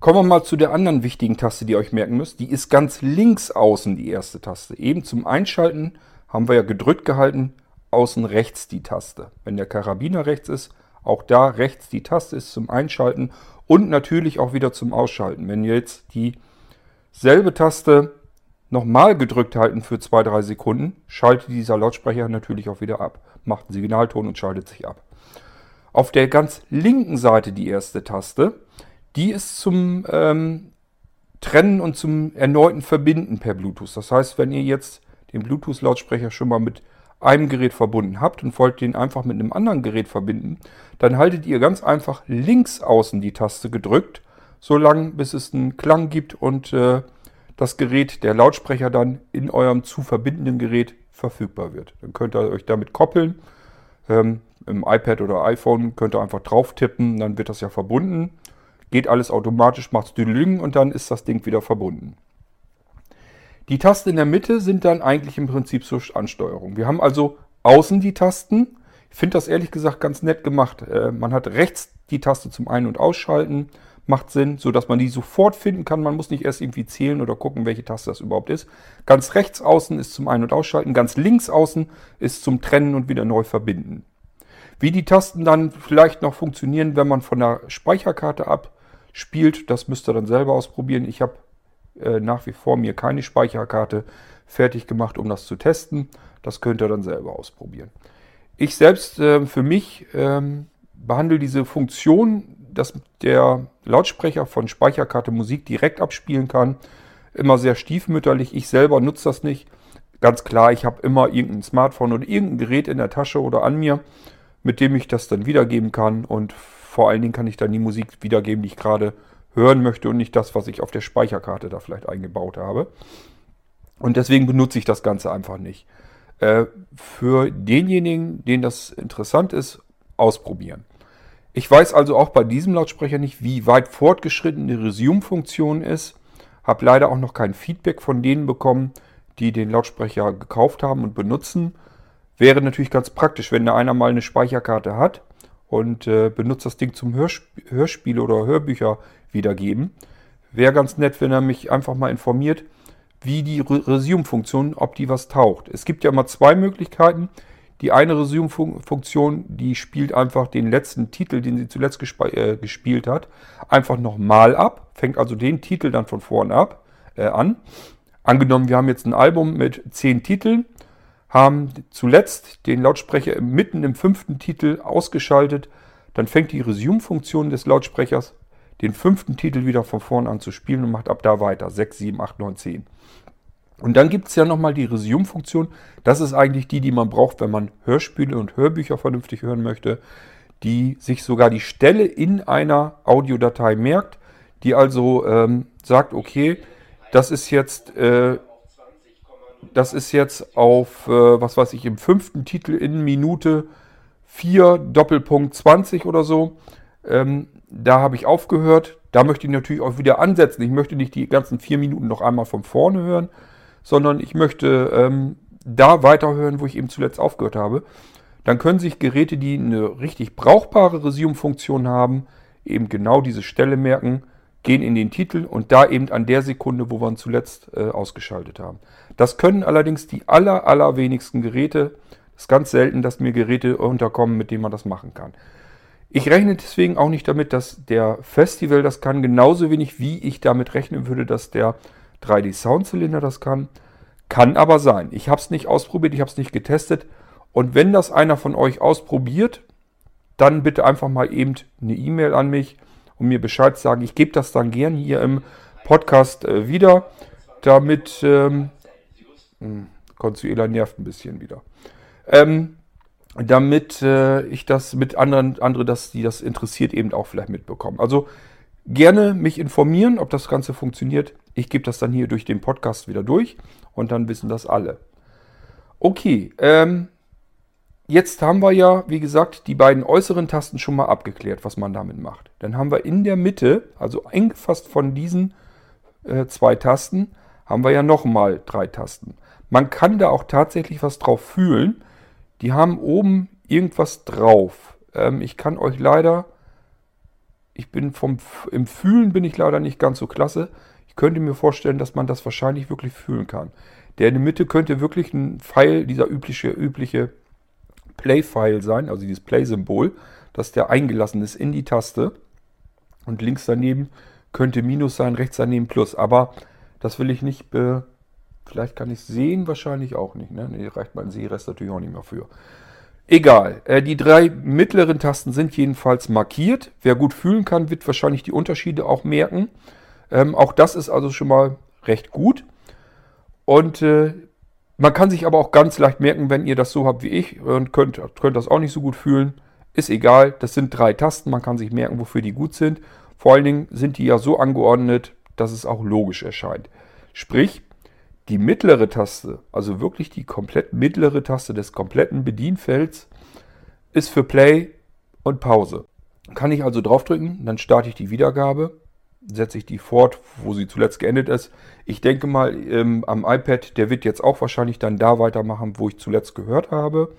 Kommen wir mal zu der anderen wichtigen Taste, die ihr euch merken müsst. Die ist ganz links außen die erste Taste. Eben zum Einschalten haben wir ja gedrückt gehalten, außen rechts die Taste. Wenn der Karabiner rechts ist, auch da rechts die Taste ist zum Einschalten und natürlich auch wieder zum Ausschalten. Wenn ihr jetzt dieselbe Taste nochmal gedrückt halten für 2-3 Sekunden, schaltet dieser Lautsprecher natürlich auch wieder ab. Macht einen Signalton und schaltet sich ab. Auf der ganz linken Seite die erste Taste, die ist zum ähm, Trennen und zum erneuten Verbinden per Bluetooth. Das heißt, wenn ihr jetzt den Bluetooth-Lautsprecher schon mal mit einem Gerät verbunden habt und wollt den einfach mit einem anderen Gerät verbinden, dann haltet ihr ganz einfach links außen die Taste gedrückt, solange bis es einen Klang gibt und äh, das Gerät, der Lautsprecher dann in eurem zu verbindenden Gerät verfügbar wird. Dann könnt ihr euch damit koppeln. Ähm, Im iPad oder iPhone könnt ihr einfach drauf tippen, dann wird das ja verbunden. Geht alles automatisch, macht Düdelling und dann ist das Ding wieder verbunden. Die Tasten in der Mitte sind dann eigentlich im Prinzip zur Ansteuerung. Wir haben also außen die Tasten. Ich finde das ehrlich gesagt ganz nett gemacht. Äh, man hat rechts die Taste zum Ein- und Ausschalten macht Sinn, sodass man die sofort finden kann. Man muss nicht erst irgendwie zählen oder gucken, welche Taste das überhaupt ist. Ganz rechts außen ist zum Ein- und Ausschalten, ganz links außen ist zum Trennen und wieder neu verbinden. Wie die Tasten dann vielleicht noch funktionieren, wenn man von der Speicherkarte abspielt, das müsst ihr dann selber ausprobieren. Ich habe äh, nach wie vor mir keine Speicherkarte fertig gemacht, um das zu testen. Das könnt ihr dann selber ausprobieren. Ich selbst äh, für mich ähm, behandle diese Funktion, dass der Lautsprecher von Speicherkarte Musik direkt abspielen kann, immer sehr stiefmütterlich. Ich selber nutze das nicht. Ganz klar, ich habe immer irgendein Smartphone oder irgendein Gerät in der Tasche oder an mir, mit dem ich das dann wiedergeben kann. Und vor allen Dingen kann ich dann die Musik wiedergeben, die ich gerade hören möchte und nicht das, was ich auf der Speicherkarte da vielleicht eingebaut habe. Und deswegen benutze ich das Ganze einfach nicht. Äh, für denjenigen, den das interessant ist, ausprobieren. Ich weiß also auch bei diesem Lautsprecher nicht, wie weit fortgeschritten die Resume-Funktion ist. Habe leider auch noch kein Feedback von denen bekommen, die den Lautsprecher gekauft haben und benutzen. Wäre natürlich ganz praktisch, wenn da einer mal eine Speicherkarte hat und äh, benutzt das Ding zum Hörsp Hörspiele oder Hörbücher wiedergeben. Wäre ganz nett, wenn er mich einfach mal informiert, wie die Resume-Funktion, ob die was taucht. Es gibt ja immer zwei Möglichkeiten. Die eine Resume-Funktion, die spielt einfach den letzten Titel, den sie zuletzt äh, gespielt hat, einfach nochmal ab. Fängt also den Titel dann von vorn ab äh, an. Angenommen, wir haben jetzt ein Album mit zehn Titeln, haben zuletzt den Lautsprecher mitten im fünften Titel ausgeschaltet, dann fängt die Resume-Funktion des Lautsprechers den fünften Titel wieder von vorn an zu spielen und macht ab da weiter. 6, 7, 8, 9, 10. Und dann gibt es ja nochmal die Resume-Funktion. Das ist eigentlich die, die man braucht, wenn man Hörspiele und Hörbücher vernünftig hören möchte, die sich sogar die Stelle in einer Audiodatei merkt, die also ähm, sagt, okay, das ist jetzt, äh, das ist jetzt auf, äh, was weiß ich, im fünften Titel in Minute 4 Doppelpunkt 20 oder so. Ähm, da habe ich aufgehört. Da möchte ich natürlich auch wieder ansetzen. Ich möchte nicht die ganzen vier Minuten noch einmal von vorne hören, sondern ich möchte ähm, da weiterhören, wo ich eben zuletzt aufgehört habe. Dann können sich Geräte, die eine richtig brauchbare Resume-Funktion haben, eben genau diese Stelle merken, gehen in den Titel und da eben an der Sekunde, wo wir ihn zuletzt äh, ausgeschaltet haben. Das können allerdings die aller, allerwenigsten Geräte. Es ist ganz selten, dass mir Geräte unterkommen, mit denen man das machen kann. Ich rechne deswegen auch nicht damit, dass der Festival das kann, genauso wenig wie ich damit rechnen würde, dass der 3D Soundzylinder das kann. Kann aber sein. Ich habe es nicht ausprobiert, ich habe es nicht getestet. Und wenn das einer von euch ausprobiert, dann bitte einfach mal eben eine E-Mail an mich und mir Bescheid sagen. Ich gebe das dann gern hier im Podcast äh, wieder, damit ähm, hm, nervt ein bisschen wieder. Ähm, damit äh, ich das mit anderen, andere, dass die das interessiert, eben auch vielleicht mitbekommen. Also gerne mich informieren, ob das Ganze funktioniert. Ich gebe das dann hier durch den Podcast wieder durch und dann wissen das alle. Okay, ähm, jetzt haben wir ja, wie gesagt, die beiden äußeren Tasten schon mal abgeklärt, was man damit macht. Dann haben wir in der Mitte, also eingefasst von diesen äh, zwei Tasten, haben wir ja nochmal drei Tasten. Man kann da auch tatsächlich was drauf fühlen. Die haben oben irgendwas drauf. Ähm, ich kann euch leider, ich bin vom, im Fühlen bin ich leider nicht ganz so klasse. Ich könnte mir vorstellen, dass man das wahrscheinlich wirklich fühlen kann. Der in der Mitte könnte wirklich ein Pfeil, dieser übliche, übliche Play-Pfeil sein, also dieses Play-Symbol, dass der eingelassen ist in die Taste. Und links daneben könnte Minus sein, rechts daneben Plus. Aber das will ich nicht be Vielleicht kann ich sehen, wahrscheinlich auch nicht. Ne? Nee, reicht mein Sehrest natürlich auch nicht mehr für. Egal. Äh, die drei mittleren Tasten sind jedenfalls markiert. Wer gut fühlen kann, wird wahrscheinlich die Unterschiede auch merken. Ähm, auch das ist also schon mal recht gut. Und äh, man kann sich aber auch ganz leicht merken, wenn ihr das so habt wie ich und könnt, könnt das auch nicht so gut fühlen. Ist egal, das sind drei Tasten, man kann sich merken, wofür die gut sind. Vor allen Dingen sind die ja so angeordnet, dass es auch logisch erscheint. Sprich, die mittlere Taste, also wirklich die komplett mittlere Taste des kompletten Bedienfelds, ist für Play und Pause. Kann ich also draufdrücken, dann starte ich die Wiedergabe, setze ich die fort, wo sie zuletzt geendet ist. Ich denke mal ähm, am iPad, der wird jetzt auch wahrscheinlich dann da weitermachen, wo ich zuletzt gehört habe.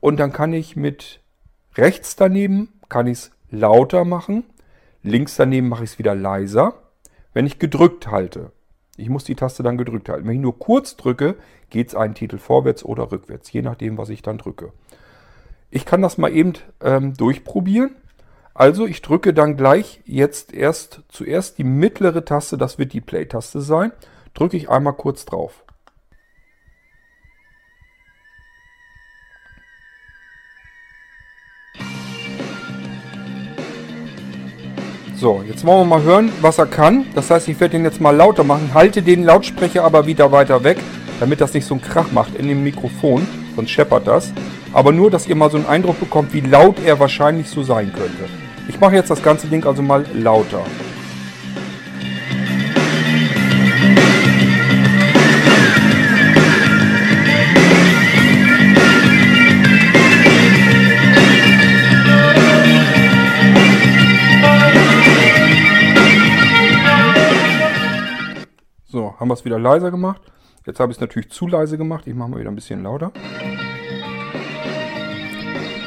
Und dann kann ich mit rechts daneben, kann ich es lauter machen. Links daneben mache ich es wieder leiser. Wenn ich gedrückt halte, ich muss die Taste dann gedrückt halten. Wenn ich nur kurz drücke, geht es einen Titel vorwärts oder rückwärts, je nachdem, was ich dann drücke. Ich kann das mal eben ähm, durchprobieren. Also ich drücke dann gleich jetzt erst zuerst die mittlere Taste, das wird die Play-Taste sein. Drücke ich einmal kurz drauf. So, jetzt wollen wir mal hören, was er kann. Das heißt, ich werde den jetzt mal lauter machen, halte den Lautsprecher aber wieder weiter weg, damit das nicht so einen Krach macht in dem Mikrofon, sonst scheppert das. Aber nur, dass ihr mal so einen Eindruck bekommt, wie laut er wahrscheinlich so sein könnte. Ich mache jetzt das ganze Ding also mal lauter. Haben wir es wieder leiser gemacht. Jetzt habe ich es natürlich zu leise gemacht. Ich mache mal wieder ein bisschen lauter.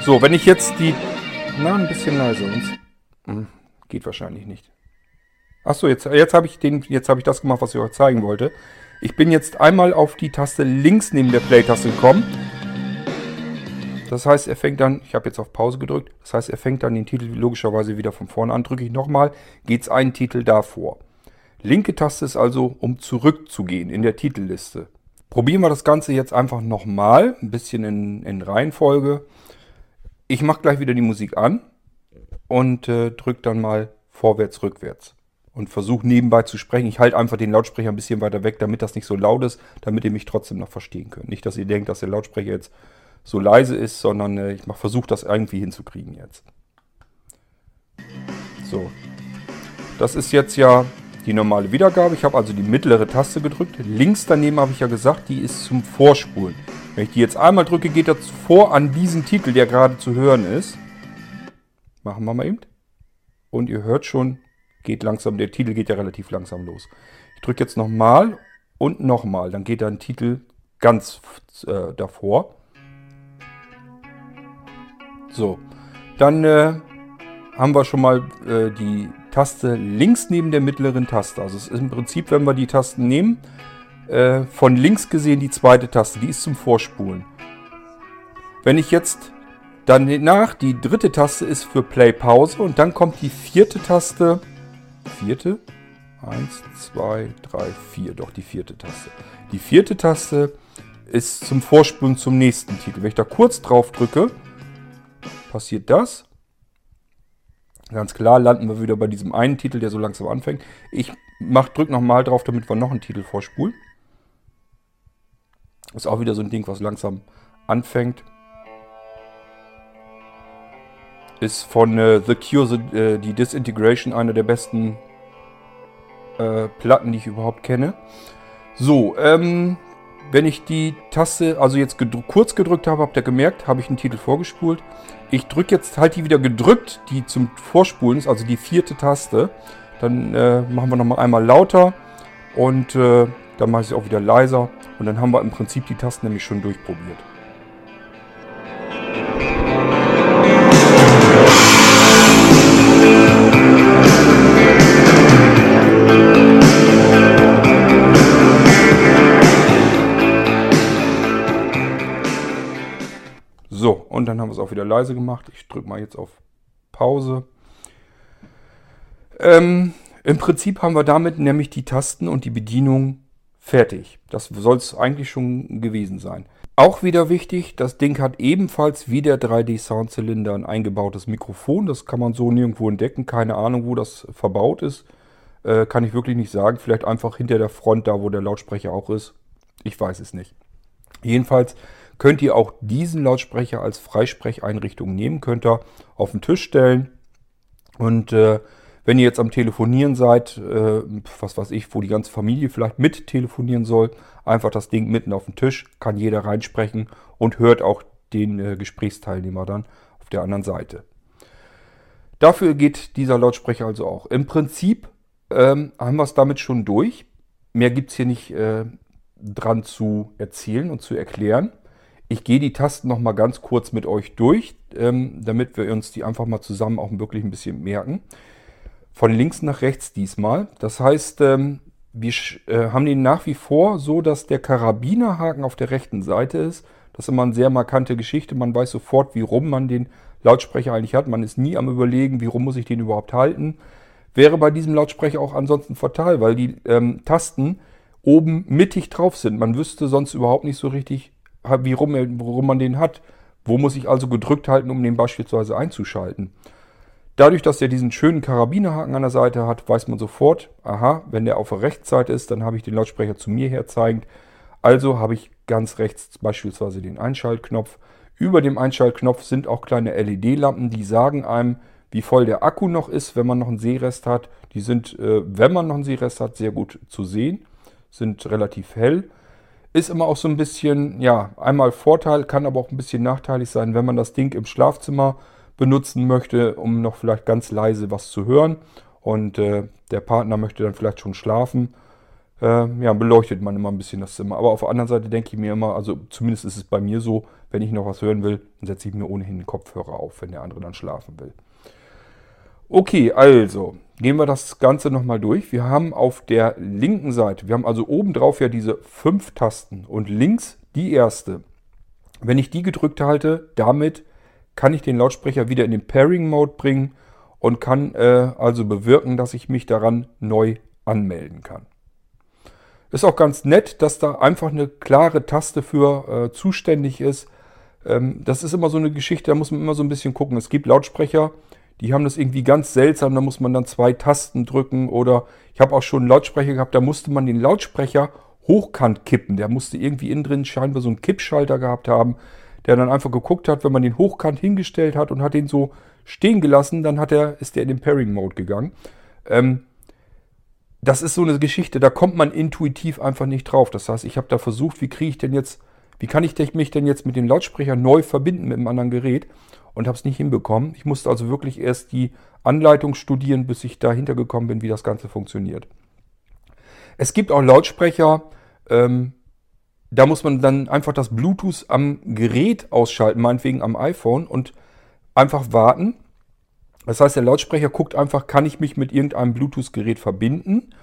So, wenn ich jetzt die... Na, ein bisschen leiser. Hm, geht wahrscheinlich nicht. Achso, jetzt, jetzt habe ich, hab ich das gemacht, was ich euch zeigen wollte. Ich bin jetzt einmal auf die Taste links neben der Play-Taste gekommen. Das heißt, er fängt dann, ich habe jetzt auf Pause gedrückt, das heißt, er fängt dann den Titel logischerweise wieder von vorne an. Drücke ich nochmal, geht es einen Titel davor. Linke Taste ist also, um zurückzugehen in der Titelliste. Probieren wir das Ganze jetzt einfach nochmal, ein bisschen in, in Reihenfolge. Ich mache gleich wieder die Musik an und äh, drücke dann mal vorwärts, rückwärts. Und versuche nebenbei zu sprechen. Ich halte einfach den Lautsprecher ein bisschen weiter weg, damit das nicht so laut ist, damit ihr mich trotzdem noch verstehen könnt. Nicht, dass ihr denkt, dass der Lautsprecher jetzt so leise ist, sondern äh, ich versuche das irgendwie hinzukriegen jetzt. So. Das ist jetzt ja die normale Wiedergabe. Ich habe also die mittlere Taste gedrückt. Links daneben habe ich ja gesagt, die ist zum Vorspulen. Wenn ich die jetzt einmal drücke, geht das vor an diesen Titel, der gerade zu hören ist. Machen wir mal eben. Und ihr hört schon, geht langsam, der Titel geht ja relativ langsam los. Ich drücke jetzt nochmal und nochmal, dann geht ein Titel ganz äh, davor. So, dann äh, haben wir schon mal äh, die Taste links neben der mittleren Taste. Also es ist im Prinzip, wenn wir die Tasten nehmen, äh, von links gesehen die zweite Taste. Die ist zum Vorspulen. Wenn ich jetzt dann nach, die dritte Taste ist für Play Pause und dann kommt die vierte Taste. Vierte? Eins, zwei, drei, vier. Doch, die vierte Taste. Die vierte Taste ist zum Vorspulen zum nächsten Titel. Wenn ich da kurz drauf drücke, passiert das. Ganz klar landen wir wieder bei diesem einen Titel, der so langsam anfängt. Ich mach, drück nochmal drauf, damit wir noch einen Titel vorspulen. Ist auch wieder so ein Ding, was langsam anfängt. Ist von äh, The Cure, the, äh, die Disintegration, eine der besten äh, Platten, die ich überhaupt kenne. So, ähm, wenn ich die Taste also jetzt gedr kurz gedrückt habe, habt ihr gemerkt, habe ich einen Titel vorgespult. Ich drücke jetzt halt die wieder gedrückt, die zum Vorspulen ist, also die vierte Taste. Dann äh, machen wir nochmal einmal lauter und äh, dann mache ich sie auch wieder leiser. Und dann haben wir im Prinzip die Tasten nämlich schon durchprobiert. Und dann haben wir es auch wieder leise gemacht. Ich drücke mal jetzt auf Pause. Ähm, Im Prinzip haben wir damit nämlich die Tasten und die Bedienung fertig. Das soll es eigentlich schon gewesen sein. Auch wieder wichtig, das Ding hat ebenfalls wie der 3D Soundzylinder ein eingebautes Mikrofon. Das kann man so nirgendwo entdecken. Keine Ahnung, wo das verbaut ist. Äh, kann ich wirklich nicht sagen. Vielleicht einfach hinter der Front, da wo der Lautsprecher auch ist. Ich weiß es nicht. Jedenfalls könnt ihr auch diesen Lautsprecher als Freisprecheinrichtung nehmen, könnt ihr auf den Tisch stellen und äh, wenn ihr jetzt am Telefonieren seid, äh, was weiß ich, wo die ganze Familie vielleicht mit telefonieren soll, einfach das Ding mitten auf den Tisch, kann jeder reinsprechen und hört auch den äh, Gesprächsteilnehmer dann auf der anderen Seite. Dafür geht dieser Lautsprecher also auch. Im Prinzip ähm, haben wir es damit schon durch. Mehr gibt es hier nicht äh, dran zu erzählen und zu erklären. Ich gehe die Tasten noch mal ganz kurz mit euch durch, ähm, damit wir uns die einfach mal zusammen auch wirklich ein bisschen merken. Von links nach rechts diesmal. Das heißt, ähm, wir äh, haben den nach wie vor so, dass der Karabinerhaken auf der rechten Seite ist. Das ist immer eine sehr markante Geschichte. Man weiß sofort, wie rum man den Lautsprecher eigentlich hat. Man ist nie am überlegen, wie rum muss ich den überhaupt halten. Wäre bei diesem Lautsprecher auch ansonsten fatal, weil die ähm, Tasten oben mittig drauf sind. Man wüsste sonst überhaupt nicht so richtig, wie rum, worum man den hat. Wo muss ich also gedrückt halten, um den beispielsweise einzuschalten? Dadurch, dass er diesen schönen Karabinerhaken an der Seite hat, weiß man sofort, aha, wenn der auf der Rechtsseite ist, dann habe ich den Lautsprecher zu mir her zeigend. Also habe ich ganz rechts beispielsweise den Einschaltknopf. Über dem Einschaltknopf sind auch kleine LED-Lampen, die sagen einem, wie voll der Akku noch ist, wenn man noch einen Seerest hat. Die sind, äh, wenn man noch einen Seerest hat, sehr gut zu sehen, sind relativ hell. Ist immer auch so ein bisschen, ja, einmal Vorteil, kann aber auch ein bisschen nachteilig sein, wenn man das Ding im Schlafzimmer benutzen möchte, um noch vielleicht ganz leise was zu hören. Und äh, der Partner möchte dann vielleicht schon schlafen. Äh, ja, beleuchtet man immer ein bisschen das Zimmer. Aber auf der anderen Seite denke ich mir immer, also zumindest ist es bei mir so, wenn ich noch was hören will, dann setze ich mir ohnehin einen Kopfhörer auf, wenn der andere dann schlafen will. Okay, also gehen wir das Ganze nochmal durch. Wir haben auf der linken Seite, wir haben also oben drauf ja diese fünf Tasten und links die erste. Wenn ich die gedrückt halte, damit kann ich den Lautsprecher wieder in den Pairing-Mode bringen und kann äh, also bewirken, dass ich mich daran neu anmelden kann. Ist auch ganz nett, dass da einfach eine klare Taste für äh, zuständig ist. Ähm, das ist immer so eine Geschichte, da muss man immer so ein bisschen gucken. Es gibt Lautsprecher, die haben das irgendwie ganz seltsam, da muss man dann zwei Tasten drücken oder ich habe auch schon einen Lautsprecher gehabt, da musste man den Lautsprecher hochkant kippen. Der musste irgendwie innen drin scheinbar so einen Kippschalter gehabt haben, der dann einfach geguckt hat, wenn man den hochkant hingestellt hat und hat den so stehen gelassen, dann hat er, ist der in den Pairing-Mode gegangen. Ähm, das ist so eine Geschichte, da kommt man intuitiv einfach nicht drauf. Das heißt, ich habe da versucht, wie kriege ich denn jetzt, wie kann ich mich denn jetzt mit dem Lautsprecher neu verbinden mit einem anderen Gerät? Und habe es nicht hinbekommen. Ich musste also wirklich erst die Anleitung studieren, bis ich dahinter gekommen bin, wie das Ganze funktioniert. Es gibt auch Lautsprecher, ähm, da muss man dann einfach das Bluetooth am Gerät ausschalten, meinetwegen am iPhone und einfach warten. Das heißt, der Lautsprecher guckt einfach, kann ich mich mit irgendeinem Bluetooth-Gerät verbinden.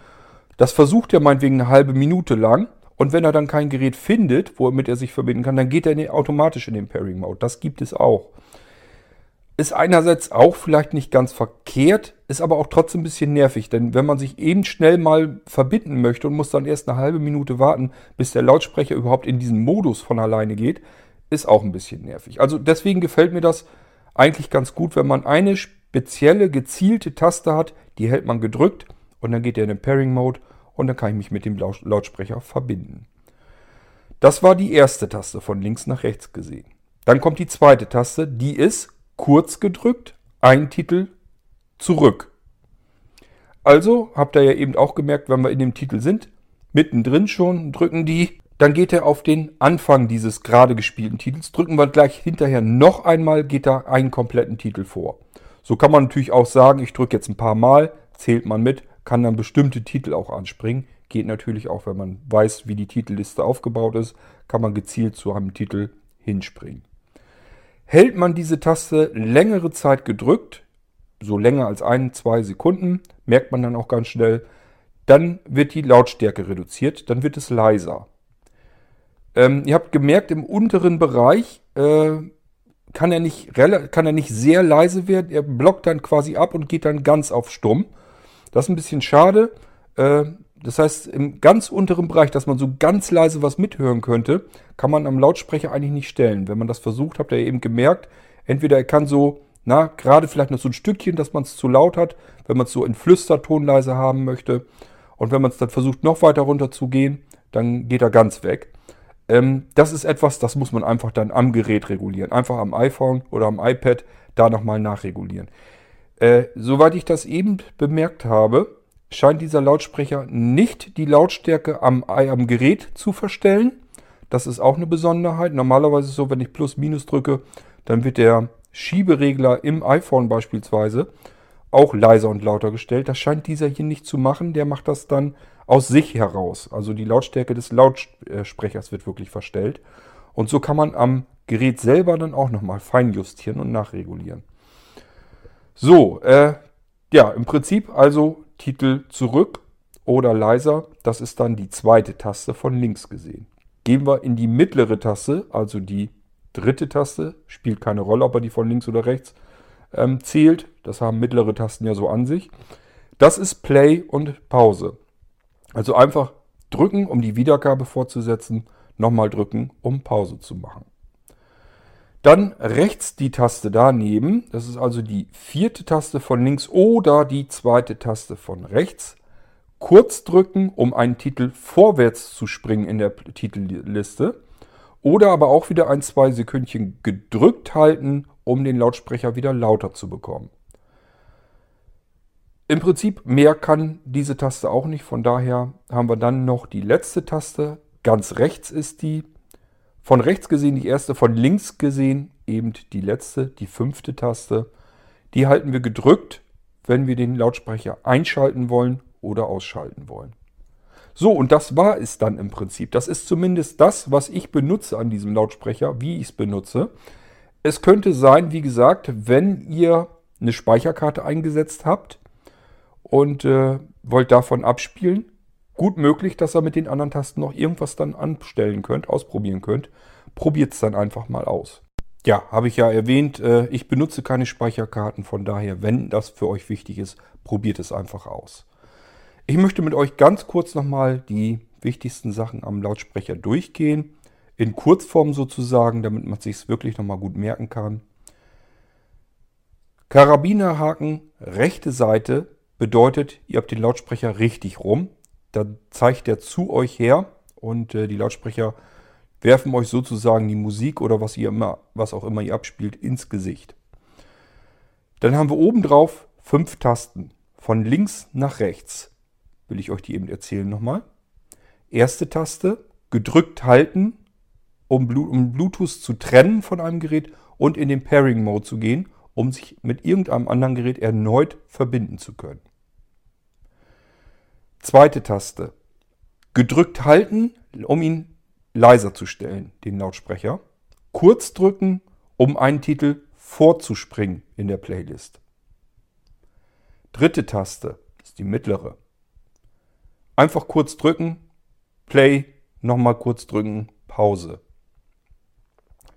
Das versucht er meinetwegen eine halbe Minute lang. Und wenn er dann kein Gerät findet, womit er sich verbinden kann, dann geht er automatisch in den Pairing-Mode. Das gibt es auch. Ist einerseits auch vielleicht nicht ganz verkehrt, ist aber auch trotzdem ein bisschen nervig. Denn wenn man sich eben schnell mal verbinden möchte und muss dann erst eine halbe Minute warten, bis der Lautsprecher überhaupt in diesen Modus von alleine geht, ist auch ein bisschen nervig. Also deswegen gefällt mir das eigentlich ganz gut, wenn man eine spezielle, gezielte Taste hat, die hält man gedrückt und dann geht er in den Pairing-Mode und dann kann ich mich mit dem Lautsprecher verbinden. Das war die erste Taste von links nach rechts gesehen. Dann kommt die zweite Taste, die ist kurz gedrückt, ein Titel zurück. Also habt ihr ja eben auch gemerkt, wenn wir in dem Titel sind, mittendrin schon, drücken die, dann geht er auf den Anfang dieses gerade gespielten Titels. Drücken wir gleich hinterher noch einmal, geht da einen kompletten Titel vor. So kann man natürlich auch sagen, ich drücke jetzt ein paar Mal, zählt man mit, kann dann bestimmte Titel auch anspringen. Geht natürlich auch, wenn man weiß, wie die Titelliste aufgebaut ist, kann man gezielt zu einem Titel hinspringen. Hält man diese Taste längere Zeit gedrückt, so länger als ein, zwei Sekunden, merkt man dann auch ganz schnell, dann wird die Lautstärke reduziert, dann wird es leiser. Ähm, ihr habt gemerkt, im unteren Bereich äh, kann, er nicht, kann er nicht sehr leise werden. Er blockt dann quasi ab und geht dann ganz auf Stumm. Das ist ein bisschen schade. Äh, das heißt, im ganz unteren Bereich, dass man so ganz leise was mithören könnte, kann man am Lautsprecher eigentlich nicht stellen. Wenn man das versucht, habt ihr eben gemerkt, entweder er kann so, na, gerade vielleicht noch so ein Stückchen, dass man es zu laut hat, wenn man es so in Flüsterton leise haben möchte. Und wenn man es dann versucht, noch weiter runter zu gehen, dann geht er ganz weg. Ähm, das ist etwas, das muss man einfach dann am Gerät regulieren. Einfach am iPhone oder am iPad da nochmal nachregulieren. Äh, soweit ich das eben bemerkt habe, scheint dieser Lautsprecher nicht die Lautstärke am, am Gerät zu verstellen. Das ist auch eine Besonderheit. Normalerweise ist es so, wenn ich Plus Minus drücke, dann wird der Schieberegler im iPhone beispielsweise auch leiser und lauter gestellt. Das scheint dieser hier nicht zu machen. Der macht das dann aus sich heraus. Also die Lautstärke des Lautsprechers wird wirklich verstellt. Und so kann man am Gerät selber dann auch nochmal feinjustieren und nachregulieren. So, äh, ja, im Prinzip also Titel zurück oder leiser. Das ist dann die zweite Taste von links gesehen. Gehen wir in die mittlere Taste, also die dritte Taste. Spielt keine Rolle, ob er die von links oder rechts ähm, zählt. Das haben mittlere Tasten ja so an sich. Das ist Play und Pause. Also einfach drücken, um die Wiedergabe fortzusetzen. Nochmal drücken, um Pause zu machen. Dann rechts die Taste daneben, das ist also die vierte Taste von links oder die zweite Taste von rechts. Kurz drücken, um einen Titel vorwärts zu springen in der Titelliste. Oder aber auch wieder ein, zwei Sekündchen gedrückt halten, um den Lautsprecher wieder lauter zu bekommen. Im Prinzip mehr kann diese Taste auch nicht. Von daher haben wir dann noch die letzte Taste. Ganz rechts ist die. Von rechts gesehen die erste, von links gesehen eben die letzte, die fünfte Taste. Die halten wir gedrückt, wenn wir den Lautsprecher einschalten wollen oder ausschalten wollen. So, und das war es dann im Prinzip. Das ist zumindest das, was ich benutze an diesem Lautsprecher, wie ich es benutze. Es könnte sein, wie gesagt, wenn ihr eine Speicherkarte eingesetzt habt und äh, wollt davon abspielen, gut möglich, dass ihr mit den anderen Tasten noch irgendwas dann anstellen könnt, ausprobieren könnt. Probiert es dann einfach mal aus. Ja, habe ich ja erwähnt, äh, ich benutze keine Speicherkarten, von daher, wenn das für euch wichtig ist, probiert es einfach aus. Ich möchte mit euch ganz kurz nochmal die wichtigsten Sachen am Lautsprecher durchgehen. In Kurzform sozusagen, damit man sich es wirklich nochmal gut merken kann. Karabinerhaken, rechte Seite bedeutet, ihr habt den Lautsprecher richtig rum. Da zeigt er zu euch her und äh, die Lautsprecher werfen euch sozusagen die Musik oder was ihr immer, was auch immer ihr abspielt, ins Gesicht. Dann haben wir oben drauf fünf Tasten. Von links nach rechts will ich euch die eben erzählen nochmal. Erste Taste, gedrückt halten, um, Bluetooth zu trennen von einem Gerät und in den Pairing-Mode zu gehen, um sich mit irgendeinem anderen Gerät erneut verbinden zu können. Zweite Taste, gedrückt halten, um ihn leiser zu stellen, den Lautsprecher. Kurz drücken, um einen Titel vorzuspringen in der Playlist. Dritte Taste, ist die mittlere. Einfach kurz drücken, Play, nochmal kurz drücken, Pause.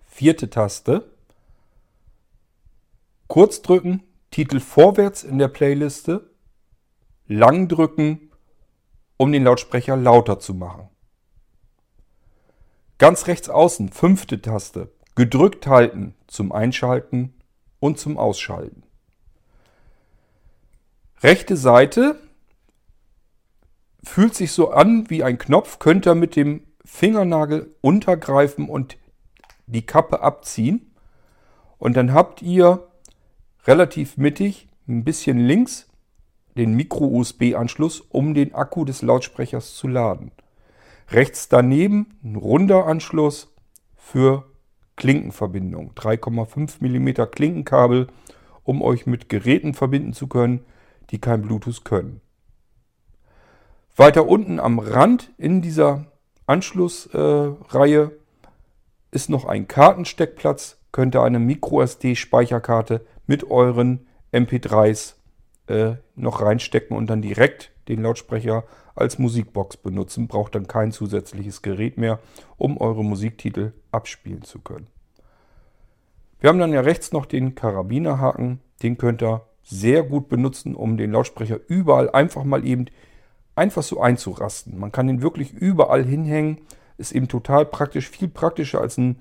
Vierte Taste. Kurz drücken, Titel vorwärts in der Playliste. Lang drücken, um den Lautsprecher lauter zu machen. Ganz rechts außen, fünfte Taste. Gedrückt halten zum Einschalten und zum Ausschalten. Rechte Seite fühlt sich so an wie ein Knopf, könnt ihr mit dem Fingernagel untergreifen und die Kappe abziehen. Und dann habt ihr relativ mittig, ein bisschen links, den Micro-USB-Anschluss, um den Akku des Lautsprechers zu laden. Rechts daneben ein runder Anschluss für Klinkenverbindung. 3,5 mm Klinkenkabel, um euch mit Geräten verbinden zu können, die kein Bluetooth können. Weiter unten am Rand in dieser Anschlussreihe äh, ist noch ein Kartensteckplatz. Könnt ihr eine MicroSD-Speicherkarte mit euren MP3s äh, noch reinstecken und dann direkt den Lautsprecher als Musikbox benutzen. Braucht dann kein zusätzliches Gerät mehr, um eure Musiktitel abspielen zu können. Wir haben dann ja rechts noch den Karabinerhaken. Den könnt ihr sehr gut benutzen, um den Lautsprecher überall einfach mal eben einfach so einzurasten. Man kann den wirklich überall hinhängen. Ist eben total praktisch, viel praktischer als ein,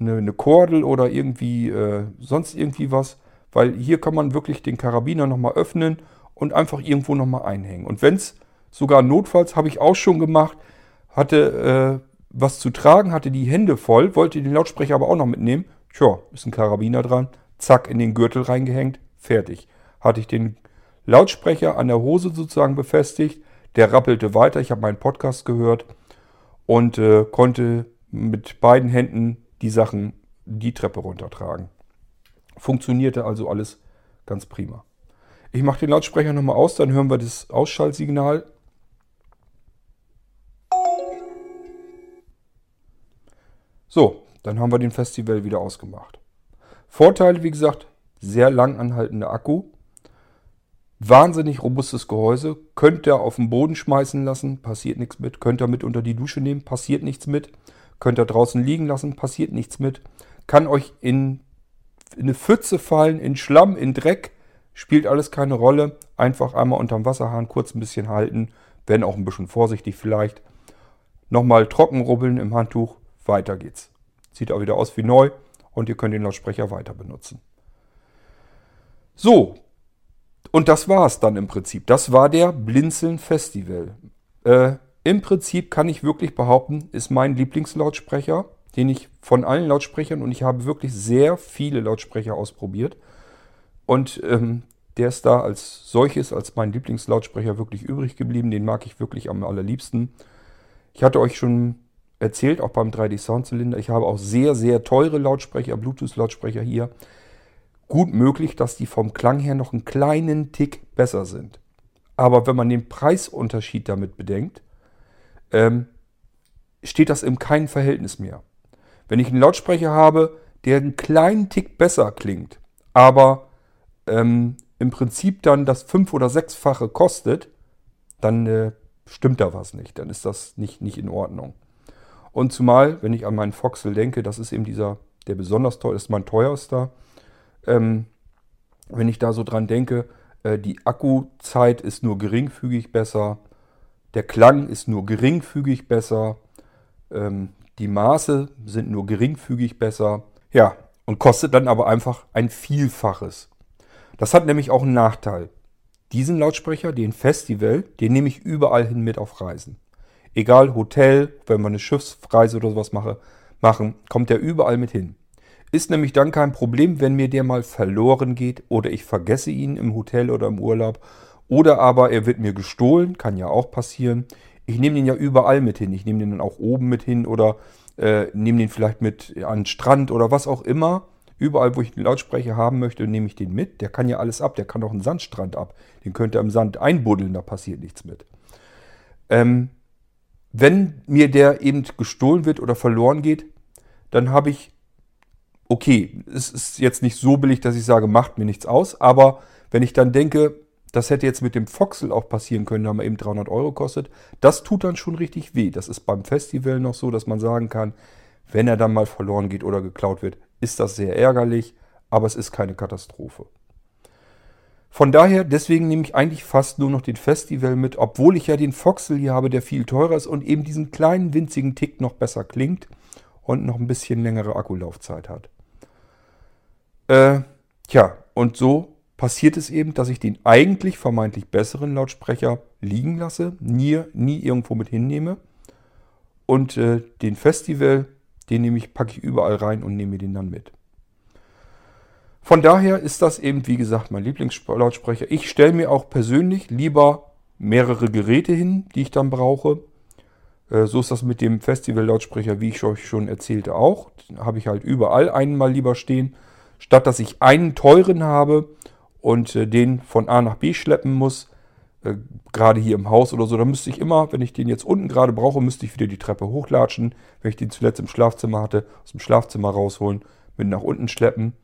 eine, eine Kordel oder irgendwie äh, sonst irgendwie was. Weil hier kann man wirklich den Karabiner nochmal öffnen und einfach irgendwo nochmal einhängen. Und wenn es sogar notfalls, habe ich auch schon gemacht, hatte äh, was zu tragen, hatte die Hände voll, wollte den Lautsprecher aber auch noch mitnehmen. Tja, ist ein Karabiner dran. Zack, in den Gürtel reingehängt, fertig. Hatte ich den Lautsprecher an der Hose sozusagen befestigt, der rappelte weiter. Ich habe meinen Podcast gehört und äh, konnte mit beiden Händen die Sachen die Treppe runtertragen. Funktionierte also alles ganz prima. Ich mache den Lautsprecher nochmal aus, dann hören wir das Ausschaltsignal. So, dann haben wir den Festival wieder ausgemacht. Vorteile, wie gesagt, sehr lang anhaltender Akku. Wahnsinnig robustes Gehäuse. Könnt ihr auf den Boden schmeißen lassen, passiert nichts mit. Könnt ihr mit unter die Dusche nehmen, passiert nichts mit. Könnt ihr draußen liegen lassen, passiert nichts mit. Kann euch in, in eine Pfütze fallen, in Schlamm, in Dreck, spielt alles keine Rolle. Einfach einmal unterm Wasserhahn kurz ein bisschen halten, wenn auch ein bisschen vorsichtig vielleicht. Nochmal trocken rubbeln im Handtuch, weiter geht's. Sieht auch wieder aus wie neu und ihr könnt den Lautsprecher weiter benutzen. So, und das war es dann im Prinzip. Das war der Blinzeln Festival. Äh, Im Prinzip kann ich wirklich behaupten, ist mein Lieblingslautsprecher, den ich von allen Lautsprechern und ich habe wirklich sehr viele Lautsprecher ausprobiert. Und ähm, der ist da als solches, als mein Lieblingslautsprecher wirklich übrig geblieben. Den mag ich wirklich am allerliebsten. Ich hatte euch schon erzählt, auch beim 3D Soundzylinder, ich habe auch sehr, sehr teure Lautsprecher, Bluetooth-Lautsprecher hier. Gut möglich, dass die vom Klang her noch einen kleinen Tick besser sind. Aber wenn man den Preisunterschied damit bedenkt, ähm, steht das im keinem Verhältnis mehr. Wenn ich einen Lautsprecher habe, der einen kleinen Tick besser klingt, aber ähm, im Prinzip dann das fünf- oder sechsfache kostet, dann äh, stimmt da was nicht. Dann ist das nicht, nicht in Ordnung. Und zumal, wenn ich an meinen Foxel denke, das ist eben dieser, der besonders teuer ist, mein teuerster. Ähm, wenn ich da so dran denke, äh, die Akkuzeit ist nur geringfügig besser, der Klang ist nur geringfügig besser, ähm, die Maße sind nur geringfügig besser. Ja, und kostet dann aber einfach ein Vielfaches. Das hat nämlich auch einen Nachteil. Diesen Lautsprecher, den Festival, den nehme ich überall hin mit auf Reisen. Egal, Hotel, wenn wir eine Schiffsreise oder sowas mache, machen, kommt der überall mit hin. Ist nämlich dann kein Problem, wenn mir der mal verloren geht oder ich vergesse ihn im Hotel oder im Urlaub. Oder aber er wird mir gestohlen, kann ja auch passieren. Ich nehme den ja überall mit hin. Ich nehme den dann auch oben mit hin oder äh, nehme den vielleicht mit an den Strand oder was auch immer. Überall, wo ich einen Lautsprecher haben möchte, nehme ich den mit. Der kann ja alles ab. Der kann auch einen Sandstrand ab. Den könnt ihr im Sand einbuddeln, da passiert nichts mit. Ähm, wenn mir der eben gestohlen wird oder verloren geht, dann habe ich, okay, es ist jetzt nicht so billig, dass ich sage, macht mir nichts aus, aber wenn ich dann denke, das hätte jetzt mit dem Foxel auch passieren können, da man eben 300 Euro kostet, das tut dann schon richtig weh. Das ist beim Festival noch so, dass man sagen kann, wenn er dann mal verloren geht oder geklaut wird, ist das sehr ärgerlich, aber es ist keine Katastrophe. Von daher, deswegen nehme ich eigentlich fast nur noch den Festival mit, obwohl ich ja den Foxel hier habe, der viel teurer ist und eben diesen kleinen winzigen Tick noch besser klingt und noch ein bisschen längere Akkulaufzeit hat. Äh, tja, und so passiert es eben, dass ich den eigentlich vermeintlich besseren Lautsprecher liegen lasse, nie, nie irgendwo mit hinnehme. Und äh, den Festival, den nehme ich, packe ich überall rein und nehme den dann mit. Von daher ist das eben, wie gesagt, mein Lieblingslautsprecher. Ich stelle mir auch persönlich lieber mehrere Geräte hin, die ich dann brauche. Äh, so ist das mit dem Festival-Lautsprecher, wie ich euch schon erzählte, auch. Den habe ich halt überall einen mal lieber stehen, statt dass ich einen teuren habe und äh, den von A nach B schleppen muss. Äh, gerade hier im Haus oder so, da müsste ich immer, wenn ich den jetzt unten gerade brauche, müsste ich wieder die Treppe hochlatschen. Wenn ich den zuletzt im Schlafzimmer hatte, aus dem Schlafzimmer rausholen, mit nach unten schleppen.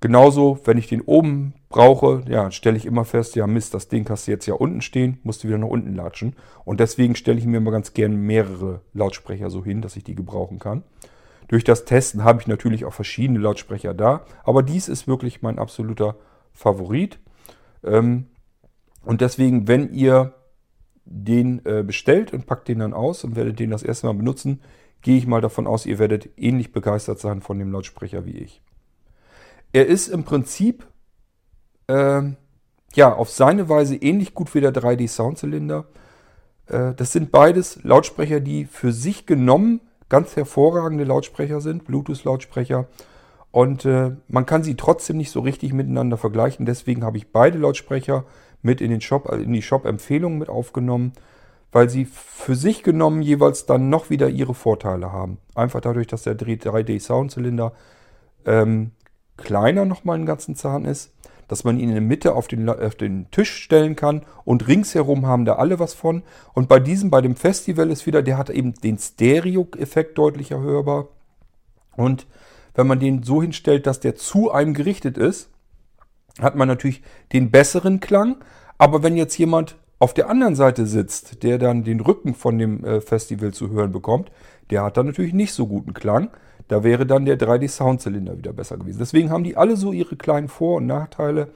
Genauso, wenn ich den oben brauche, ja, stelle ich immer fest, ja Mist, das Ding hast du jetzt ja unten stehen, musst du wieder nach unten latschen. Und deswegen stelle ich mir immer ganz gern mehrere Lautsprecher so hin, dass ich die gebrauchen kann. Durch das Testen habe ich natürlich auch verschiedene Lautsprecher da, aber dies ist wirklich mein absoluter Favorit. Ähm, und deswegen, wenn ihr den äh, bestellt und packt den dann aus und werdet den das erste Mal benutzen, gehe ich mal davon aus, ihr werdet ähnlich begeistert sein von dem Lautsprecher wie ich. Er ist im Prinzip äh, ja auf seine Weise ähnlich gut wie der 3D Soundzylinder. Äh, das sind beides Lautsprecher, die für sich genommen ganz hervorragende Lautsprecher sind, Bluetooth-Lautsprecher. Und äh, man kann sie trotzdem nicht so richtig miteinander vergleichen. Deswegen habe ich beide Lautsprecher mit in den Shop, in die Shop-Empfehlungen mit aufgenommen, weil sie für sich genommen jeweils dann noch wieder ihre Vorteile haben. Einfach dadurch, dass der 3D-Soundzylinder ähm, kleiner nochmal einen ganzen Zahn ist, dass man ihn in der Mitte auf den, auf den Tisch stellen kann und ringsherum haben da alle was von. Und bei diesem, bei dem Festival ist wieder, der hat eben den Stereo-Effekt deutlicher hörbar. Und wenn man den so hinstellt, dass der zu einem gerichtet ist, hat man natürlich den besseren Klang. Aber wenn jetzt jemand auf der anderen Seite sitzt, der dann den Rücken von dem äh, Festival zu hören bekommt, der hat dann natürlich nicht so guten Klang. Da wäre dann der 3D-Soundzylinder wieder besser gewesen. Deswegen haben die alle so ihre kleinen Vor- und Nachteile.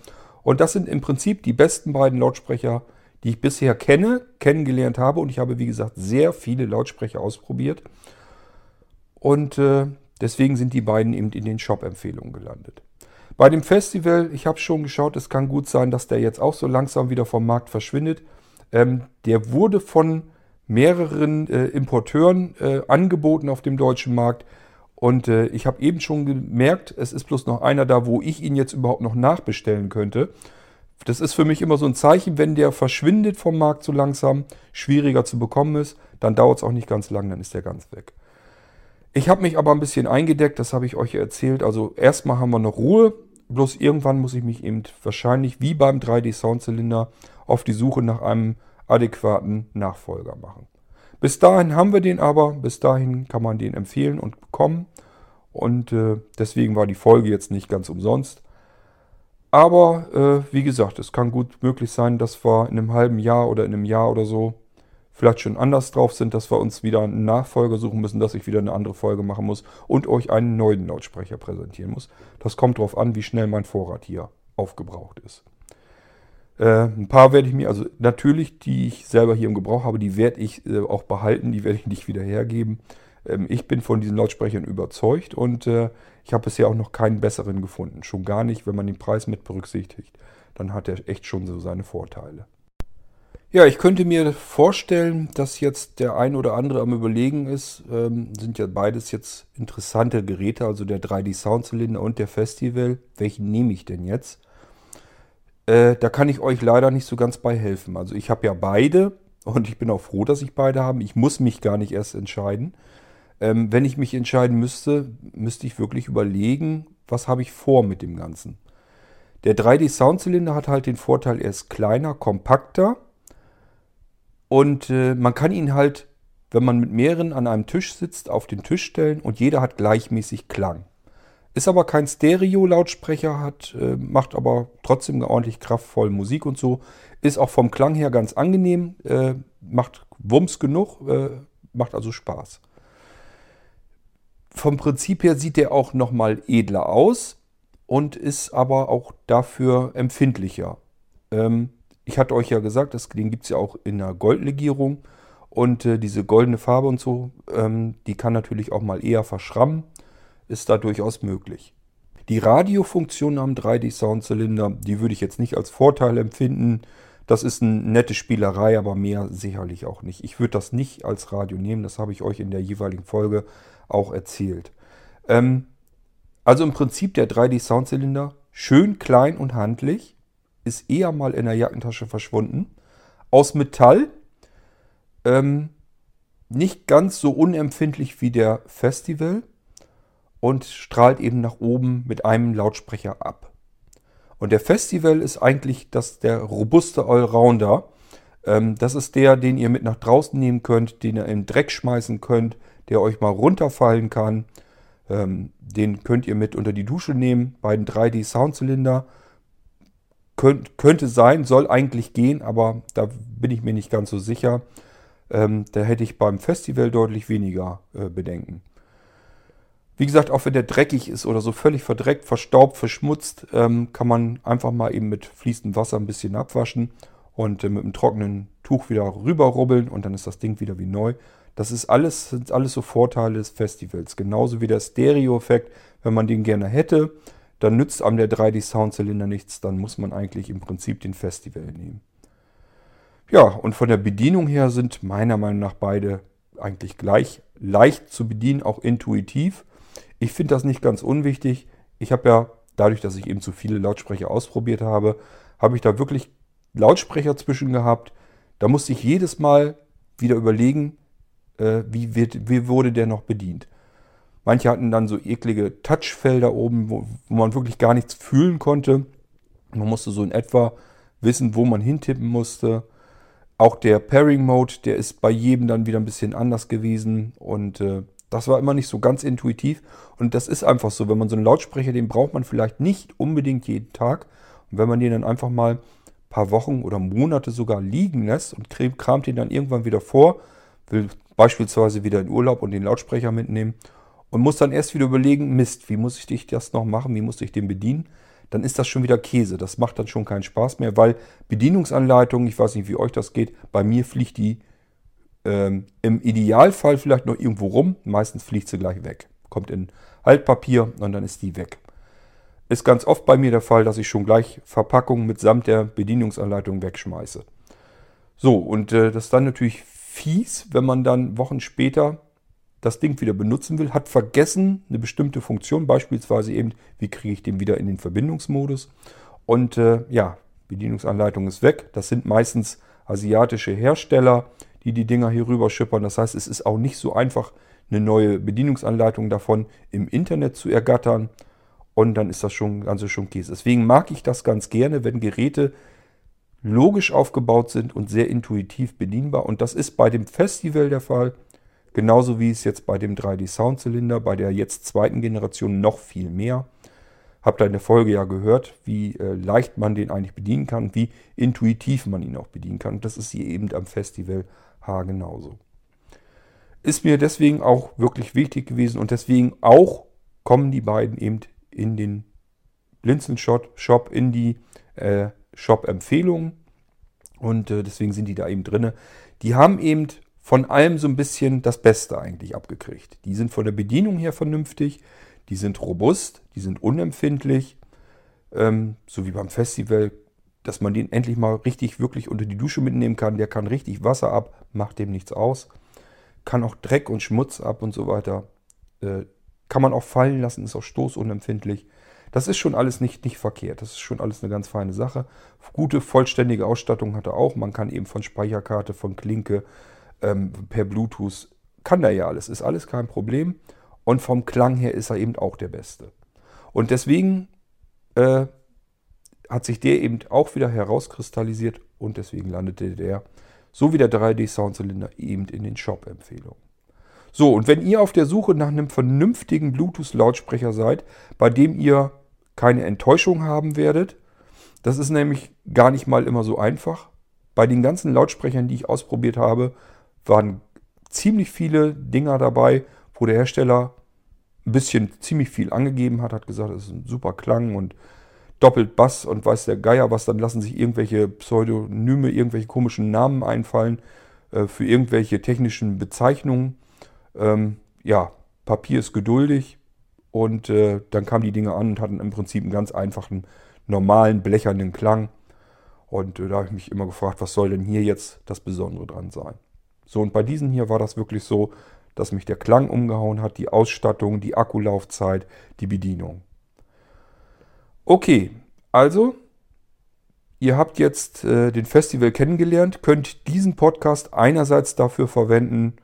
Und das sind im Prinzip die besten beiden Lautsprecher, die ich bisher kenne, kennengelernt habe. Und ich habe, wie gesagt, sehr viele Lautsprecher ausprobiert. Und äh, Deswegen sind die beiden eben in den Shop-Empfehlungen gelandet. Bei dem Festival, ich habe schon geschaut, es kann gut sein, dass der jetzt auch so langsam wieder vom Markt verschwindet. Ähm, der wurde von mehreren äh, Importeuren äh, angeboten auf dem deutschen Markt. Und äh, ich habe eben schon gemerkt, es ist bloß noch einer da, wo ich ihn jetzt überhaupt noch nachbestellen könnte. Das ist für mich immer so ein Zeichen, wenn der verschwindet vom Markt so langsam, schwieriger zu bekommen ist, dann dauert es auch nicht ganz lang, dann ist der ganz weg. Ich habe mich aber ein bisschen eingedeckt, das habe ich euch erzählt. Also erstmal haben wir noch Ruhe, bloß irgendwann muss ich mich eben wahrscheinlich wie beim 3D Soundzylinder auf die Suche nach einem adäquaten Nachfolger machen. Bis dahin haben wir den aber, bis dahin kann man den empfehlen und bekommen. Und äh, deswegen war die Folge jetzt nicht ganz umsonst. Aber äh, wie gesagt, es kann gut möglich sein, dass wir in einem halben Jahr oder in einem Jahr oder so vielleicht schon anders drauf sind, dass wir uns wieder einen Nachfolger suchen müssen, dass ich wieder eine andere Folge machen muss und euch einen neuen Lautsprecher präsentieren muss. Das kommt darauf an, wie schnell mein Vorrat hier aufgebraucht ist. Äh, ein paar werde ich mir, also natürlich, die ich selber hier im Gebrauch habe, die werde ich äh, auch behalten, die werde ich nicht wieder hergeben. Ähm, ich bin von diesen Lautsprechern überzeugt und äh, ich habe bisher auch noch keinen besseren gefunden. Schon gar nicht, wenn man den Preis mit berücksichtigt. Dann hat er echt schon so seine Vorteile. Ja, ich könnte mir vorstellen, dass jetzt der ein oder andere am Überlegen ist. Ähm, sind ja beides jetzt interessante Geräte, also der 3D Soundzylinder und der Festival. Welchen nehme ich denn jetzt? Äh, da kann ich euch leider nicht so ganz bei helfen. Also ich habe ja beide und ich bin auch froh, dass ich beide habe. Ich muss mich gar nicht erst entscheiden. Ähm, wenn ich mich entscheiden müsste, müsste ich wirklich überlegen, was habe ich vor mit dem Ganzen. Der 3D Soundzylinder hat halt den Vorteil, er ist kleiner, kompakter und äh, man kann ihn halt, wenn man mit mehreren an einem Tisch sitzt, auf den Tisch stellen und jeder hat gleichmäßig Klang. Ist aber kein Stereo-Lautsprecher, hat, äh, macht aber trotzdem ordentlich kraftvoll Musik und so. Ist auch vom Klang her ganz angenehm, äh, macht Wumms genug, äh, macht also Spaß. Vom Prinzip her sieht der auch nochmal edler aus und ist aber auch dafür empfindlicher. Ähm, ich hatte euch ja gesagt, das, den gibt es ja auch in der Goldlegierung. Und äh, diese goldene Farbe und so, ähm, die kann natürlich auch mal eher verschrammen ist da durchaus möglich. Die Radiofunktion am 3D-Soundzylinder, die würde ich jetzt nicht als Vorteil empfinden. Das ist eine nette Spielerei, aber mehr sicherlich auch nicht. Ich würde das nicht als Radio nehmen, das habe ich euch in der jeweiligen Folge auch erzählt. Ähm, also im Prinzip der 3D-Soundzylinder, schön klein und handlich, ist eher mal in der Jackentasche verschwunden. Aus Metall, ähm, nicht ganz so unempfindlich wie der Festival und strahlt eben nach oben mit einem Lautsprecher ab. Und der Festival ist eigentlich das, der robuste Allrounder. Ähm, das ist der, den ihr mit nach draußen nehmen könnt, den ihr in Dreck schmeißen könnt, der euch mal runterfallen kann. Ähm, den könnt ihr mit unter die Dusche nehmen. Bei den 3D Soundzylinder Könnt, könnte sein, soll eigentlich gehen, aber da bin ich mir nicht ganz so sicher. Ähm, da hätte ich beim Festival deutlich weniger äh, Bedenken. Wie gesagt, auch wenn der dreckig ist oder so völlig verdreckt, verstaubt, verschmutzt, ähm, kann man einfach mal eben mit fließendem Wasser ein bisschen abwaschen und äh, mit einem trockenen Tuch wieder rüberrubbeln und dann ist das Ding wieder wie neu. Das ist alles, sind alles so Vorteile des Festivals. Genauso wie der Stereo-Effekt, wenn man den gerne hätte, dann nützt einem der 3D-Soundzylinder nichts, dann muss man eigentlich im Prinzip den Festival nehmen. Ja, und von der Bedienung her sind meiner Meinung nach beide eigentlich gleich leicht zu bedienen, auch intuitiv. Ich finde das nicht ganz unwichtig. Ich habe ja, dadurch, dass ich eben zu viele Lautsprecher ausprobiert habe, habe ich da wirklich Lautsprecher zwischen gehabt. Da musste ich jedes Mal wieder überlegen, äh, wie, wird, wie wurde der noch bedient. Manche hatten dann so eklige Touchfelder oben, wo, wo man wirklich gar nichts fühlen konnte. Man musste so in etwa wissen, wo man hintippen musste. Auch der Pairing Mode, der ist bei jedem dann wieder ein bisschen anders gewesen. Und äh, das war immer nicht so ganz intuitiv. Und das ist einfach so. Wenn man so einen Lautsprecher, den braucht man vielleicht nicht unbedingt jeden Tag. Und wenn man den dann einfach mal ein paar Wochen oder Monate sogar liegen lässt und kramt den dann irgendwann wieder vor, will beispielsweise wieder in Urlaub und den Lautsprecher mitnehmen und muss dann erst wieder überlegen, Mist, wie muss ich das noch machen, wie muss ich den bedienen, dann ist das schon wieder Käse. Das macht dann schon keinen Spaß mehr, weil Bedienungsanleitung, ich weiß nicht, wie euch das geht, bei mir fliegt die ähm, Im Idealfall vielleicht noch irgendwo rum. Meistens fliegt sie gleich weg. kommt in Altpapier und dann ist die weg. Ist ganz oft bei mir der Fall, dass ich schon gleich Verpackungen mitsamt der Bedienungsanleitung wegschmeiße. So, und äh, das ist dann natürlich fies, wenn man dann Wochen später das Ding wieder benutzen will, hat vergessen eine bestimmte Funktion, beispielsweise eben, wie kriege ich den wieder in den Verbindungsmodus. Und äh, ja, Bedienungsanleitung ist weg. Das sind meistens asiatische Hersteller, die die Dinger hier rüber schippern. Das heißt, es ist auch nicht so einfach, eine neue Bedienungsanleitung davon im Internet zu ergattern. Und dann ist das schon ganz schon Käse. Deswegen mag ich das ganz gerne, wenn Geräte logisch aufgebaut sind und sehr intuitiv bedienbar. Und das ist bei dem Festival der Fall. Genauso wie es jetzt bei dem 3D Soundzylinder, bei der jetzt zweiten Generation noch viel mehr. Habt ihr in der Folge ja gehört, wie äh, leicht man den eigentlich bedienen kann, wie intuitiv man ihn auch bedienen kann. Das ist hier eben am Festival H genauso. Ist mir deswegen auch wirklich wichtig gewesen und deswegen auch kommen die beiden eben in den Blinzeln-Shop, in die äh, Shop-Empfehlungen. Und äh, deswegen sind die da eben drin. Die haben eben von allem so ein bisschen das Beste eigentlich abgekriegt. Die sind von der Bedienung her vernünftig, die sind robust, die sind unempfindlich, ähm, so wie beim Festival, dass man den endlich mal richtig wirklich unter die Dusche mitnehmen kann. Der kann richtig Wasser ab, macht dem nichts aus, kann auch Dreck und Schmutz ab und so weiter. Äh, kann man auch fallen lassen, ist auch stoßunempfindlich. Das ist schon alles nicht, nicht verkehrt. Das ist schon alles eine ganz feine Sache. Gute, vollständige Ausstattung hat er auch. Man kann eben von Speicherkarte, von Klinke, ähm, per Bluetooth kann er ja alles, ist alles kein Problem. Und vom Klang her ist er eben auch der Beste. Und deswegen äh, hat sich der eben auch wieder herauskristallisiert und deswegen landete der, so wie der 3D Soundzylinder, eben in den Shop-Empfehlungen. So, und wenn ihr auf der Suche nach einem vernünftigen Bluetooth-Lautsprecher seid, bei dem ihr keine Enttäuschung haben werdet, das ist nämlich gar nicht mal immer so einfach. Bei den ganzen Lautsprechern, die ich ausprobiert habe, waren ziemlich viele Dinger dabei, wo der Hersteller ein bisschen ziemlich viel angegeben hat, hat gesagt, es ist ein super Klang und doppelt Bass und weiß der Geier was, dann lassen sich irgendwelche Pseudonyme, irgendwelche komischen Namen einfallen äh, für irgendwelche technischen Bezeichnungen. Ähm, ja, Papier ist geduldig und äh, dann kamen die Dinge an und hatten im Prinzip einen ganz einfachen, normalen, blechernen Klang. Und äh, da habe ich mich immer gefragt, was soll denn hier jetzt das Besondere dran sein? So, und bei diesen hier war das wirklich so, dass mich der Klang umgehauen hat, die Ausstattung, die Akkulaufzeit, die Bedienung. Okay, also, ihr habt jetzt äh, den Festival kennengelernt, könnt diesen Podcast einerseits dafür verwenden,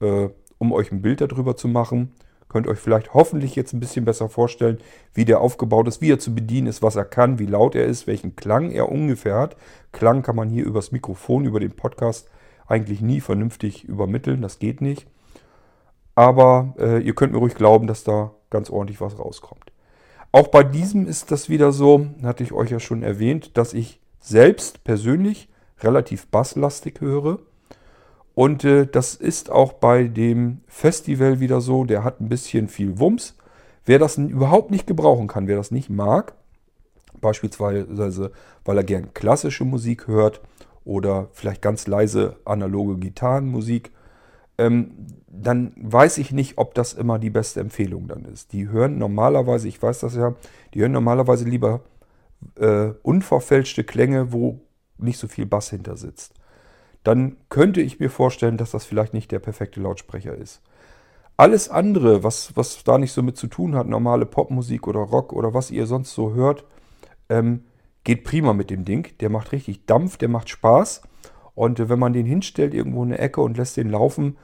äh, um euch ein Bild darüber zu machen. Könnt euch vielleicht hoffentlich jetzt ein bisschen besser vorstellen, wie der aufgebaut ist, wie er zu bedienen ist, was er kann, wie laut er ist, welchen Klang er ungefähr hat. Klang kann man hier übers Mikrofon, über den Podcast eigentlich nie vernünftig übermitteln. Das geht nicht. Aber äh, ihr könnt mir ruhig glauben, dass da ganz ordentlich was rauskommt. Auch bei diesem ist das wieder so, hatte ich euch ja schon erwähnt, dass ich selbst persönlich relativ basslastig höre. Und äh, das ist auch bei dem Festival wieder so. Der hat ein bisschen viel Wumms. Wer das überhaupt nicht gebrauchen kann, wer das nicht mag, beispielsweise weil er gern klassische Musik hört oder vielleicht ganz leise analoge Gitarrenmusik, ähm, dann weiß ich nicht, ob das immer die beste Empfehlung dann ist. Die hören normalerweise, ich weiß das ja, die hören normalerweise lieber äh, unverfälschte Klänge, wo nicht so viel Bass hinter sitzt. Dann könnte ich mir vorstellen, dass das vielleicht nicht der perfekte Lautsprecher ist. Alles andere, was, was da nicht so mit zu tun hat, normale Popmusik oder Rock oder was ihr sonst so hört, ähm, geht prima mit dem Ding. Der macht richtig Dampf, der macht Spaß. Und äh, wenn man den hinstellt irgendwo in eine Ecke und lässt den laufen,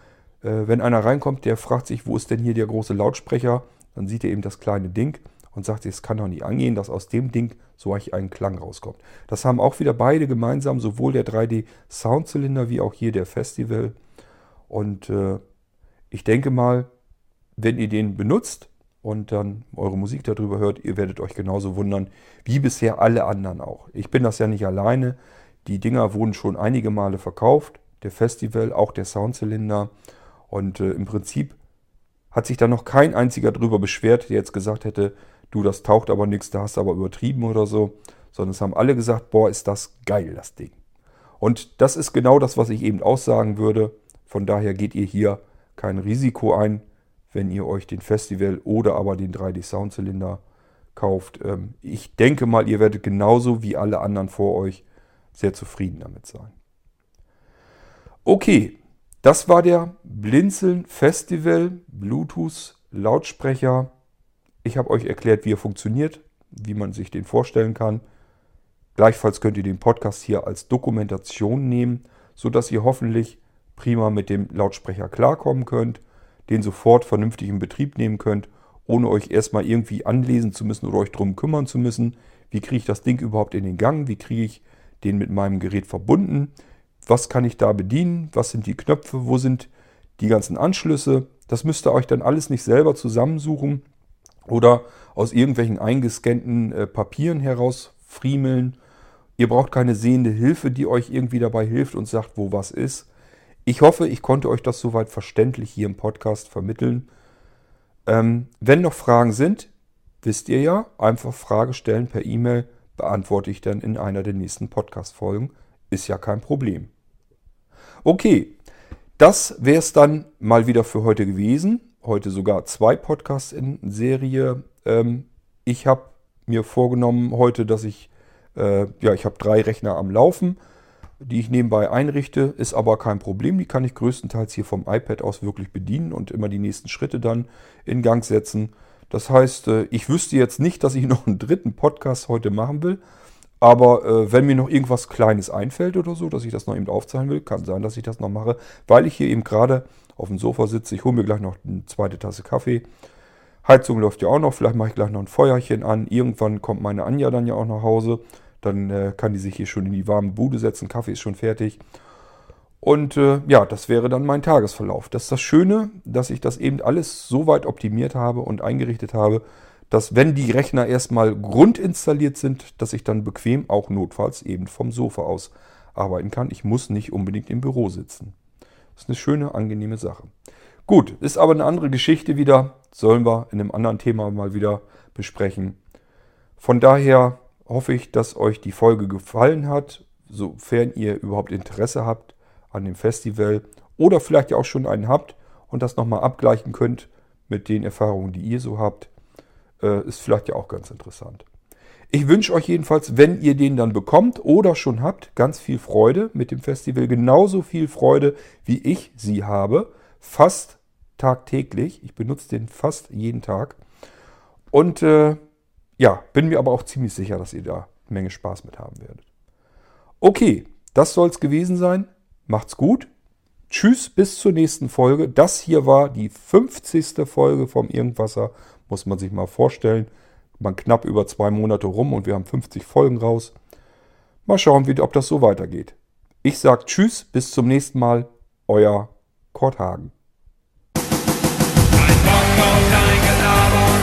äh, wenn einer reinkommt, der fragt sich, wo ist denn hier der große Lautsprecher, dann sieht er eben das kleine Ding und sagt es kann doch nicht angehen, dass aus dem Ding so ein Klang rauskommt. Das haben auch wieder beide gemeinsam, sowohl der 3D Soundzylinder wie auch hier der Festival. Und äh, ich denke mal, wenn ihr den benutzt, und dann eure Musik darüber hört, ihr werdet euch genauso wundern wie bisher alle anderen auch. Ich bin das ja nicht alleine. Die Dinger wurden schon einige Male verkauft. Der Festival, auch der Soundzylinder. Und äh, im Prinzip hat sich da noch kein einziger drüber beschwert, der jetzt gesagt hätte, du, das taucht aber nichts, da hast du aber übertrieben oder so. Sondern es haben alle gesagt, boah, ist das geil, das Ding. Und das ist genau das, was ich eben aussagen würde. Von daher geht ihr hier kein Risiko ein, wenn ihr euch den Festival oder aber den 3D Soundzylinder kauft. Ähm, ich denke mal, ihr werdet genauso wie alle anderen vor euch sehr zufrieden damit sein. Okay, das war der Blinzeln Festival Bluetooth Lautsprecher. Ich habe euch erklärt, wie er funktioniert, wie man sich den vorstellen kann. Gleichfalls könnt ihr den Podcast hier als Dokumentation nehmen, sodass ihr hoffentlich prima mit dem Lautsprecher klarkommen könnt, den sofort vernünftig in Betrieb nehmen könnt, ohne euch erstmal irgendwie anlesen zu müssen oder euch darum kümmern zu müssen. Wie kriege ich das Ding überhaupt in den Gang? Wie kriege ich den mit meinem Gerät verbunden? Was kann ich da bedienen? Was sind die Knöpfe? Wo sind die ganzen Anschlüsse? Das müsst ihr euch dann alles nicht selber zusammensuchen oder aus irgendwelchen eingescannten äh, Papieren herausfriemeln. Ihr braucht keine sehende Hilfe, die euch irgendwie dabei hilft und sagt, wo was ist. Ich hoffe, ich konnte euch das soweit verständlich hier im Podcast vermitteln. Ähm, wenn noch Fragen sind, wisst ihr ja, einfach Frage stellen per E-Mail, beantworte ich dann in einer der nächsten Podcast-Folgen. Ist ja kein Problem. Okay, das wäre es dann mal wieder für heute gewesen. Heute sogar zwei Podcasts in Serie. Ähm, ich habe mir vorgenommen heute, dass ich, äh, ja, ich habe drei Rechner am Laufen die ich nebenbei einrichte, ist aber kein Problem. Die kann ich größtenteils hier vom iPad aus wirklich bedienen und immer die nächsten Schritte dann in Gang setzen. Das heißt, äh, ich wüsste jetzt nicht, dass ich noch einen dritten Podcast heute machen will. Aber äh, wenn mir noch irgendwas Kleines einfällt oder so, dass ich das noch eben aufzeichnen will, kann sein, dass ich das noch mache, weil ich hier eben gerade auf dem Sofa sitze. Ich hole mir gleich noch eine zweite Tasse Kaffee. Heizung läuft ja auch noch, vielleicht mache ich gleich noch ein Feuerchen an. Irgendwann kommt meine Anja dann ja auch nach Hause. Dann äh, kann die sich hier schon in die warme Bude setzen. Kaffee ist schon fertig. Und äh, ja, das wäre dann mein Tagesverlauf. Das ist das Schöne, dass ich das eben alles so weit optimiert habe und eingerichtet habe, dass wenn die Rechner erstmal grundinstalliert sind, dass ich dann bequem auch notfalls eben vom Sofa aus arbeiten kann. Ich muss nicht unbedingt im Büro sitzen. Das ist eine schöne, angenehme Sache. Gut, ist aber eine andere Geschichte wieder. Sollen wir in einem anderen Thema mal wieder besprechen. Von daher hoffe ich, dass euch die Folge gefallen hat, sofern ihr überhaupt Interesse habt an dem Festival oder vielleicht ja auch schon einen habt und das nochmal abgleichen könnt mit den Erfahrungen, die ihr so habt, äh, ist vielleicht ja auch ganz interessant. Ich wünsche euch jedenfalls, wenn ihr den dann bekommt oder schon habt, ganz viel Freude mit dem Festival. Genauso viel Freude, wie ich sie habe. Fast tagtäglich. Ich benutze den fast jeden Tag. Und äh, ja, bin mir aber auch ziemlich sicher, dass ihr da eine Menge Spaß mit haben werdet. Okay, das soll es gewesen sein. Macht's gut. Tschüss, bis zur nächsten Folge. Das hier war die 50. Folge vom Irgendwasser. Muss man sich mal vorstellen. Man knapp über zwei Monate rum und wir haben 50 Folgen raus. Mal schauen, wie, ob das so weitergeht. Ich sage Tschüss, bis zum nächsten Mal. Euer Kurt Hagen. Mein Bock auf dein Gelaber,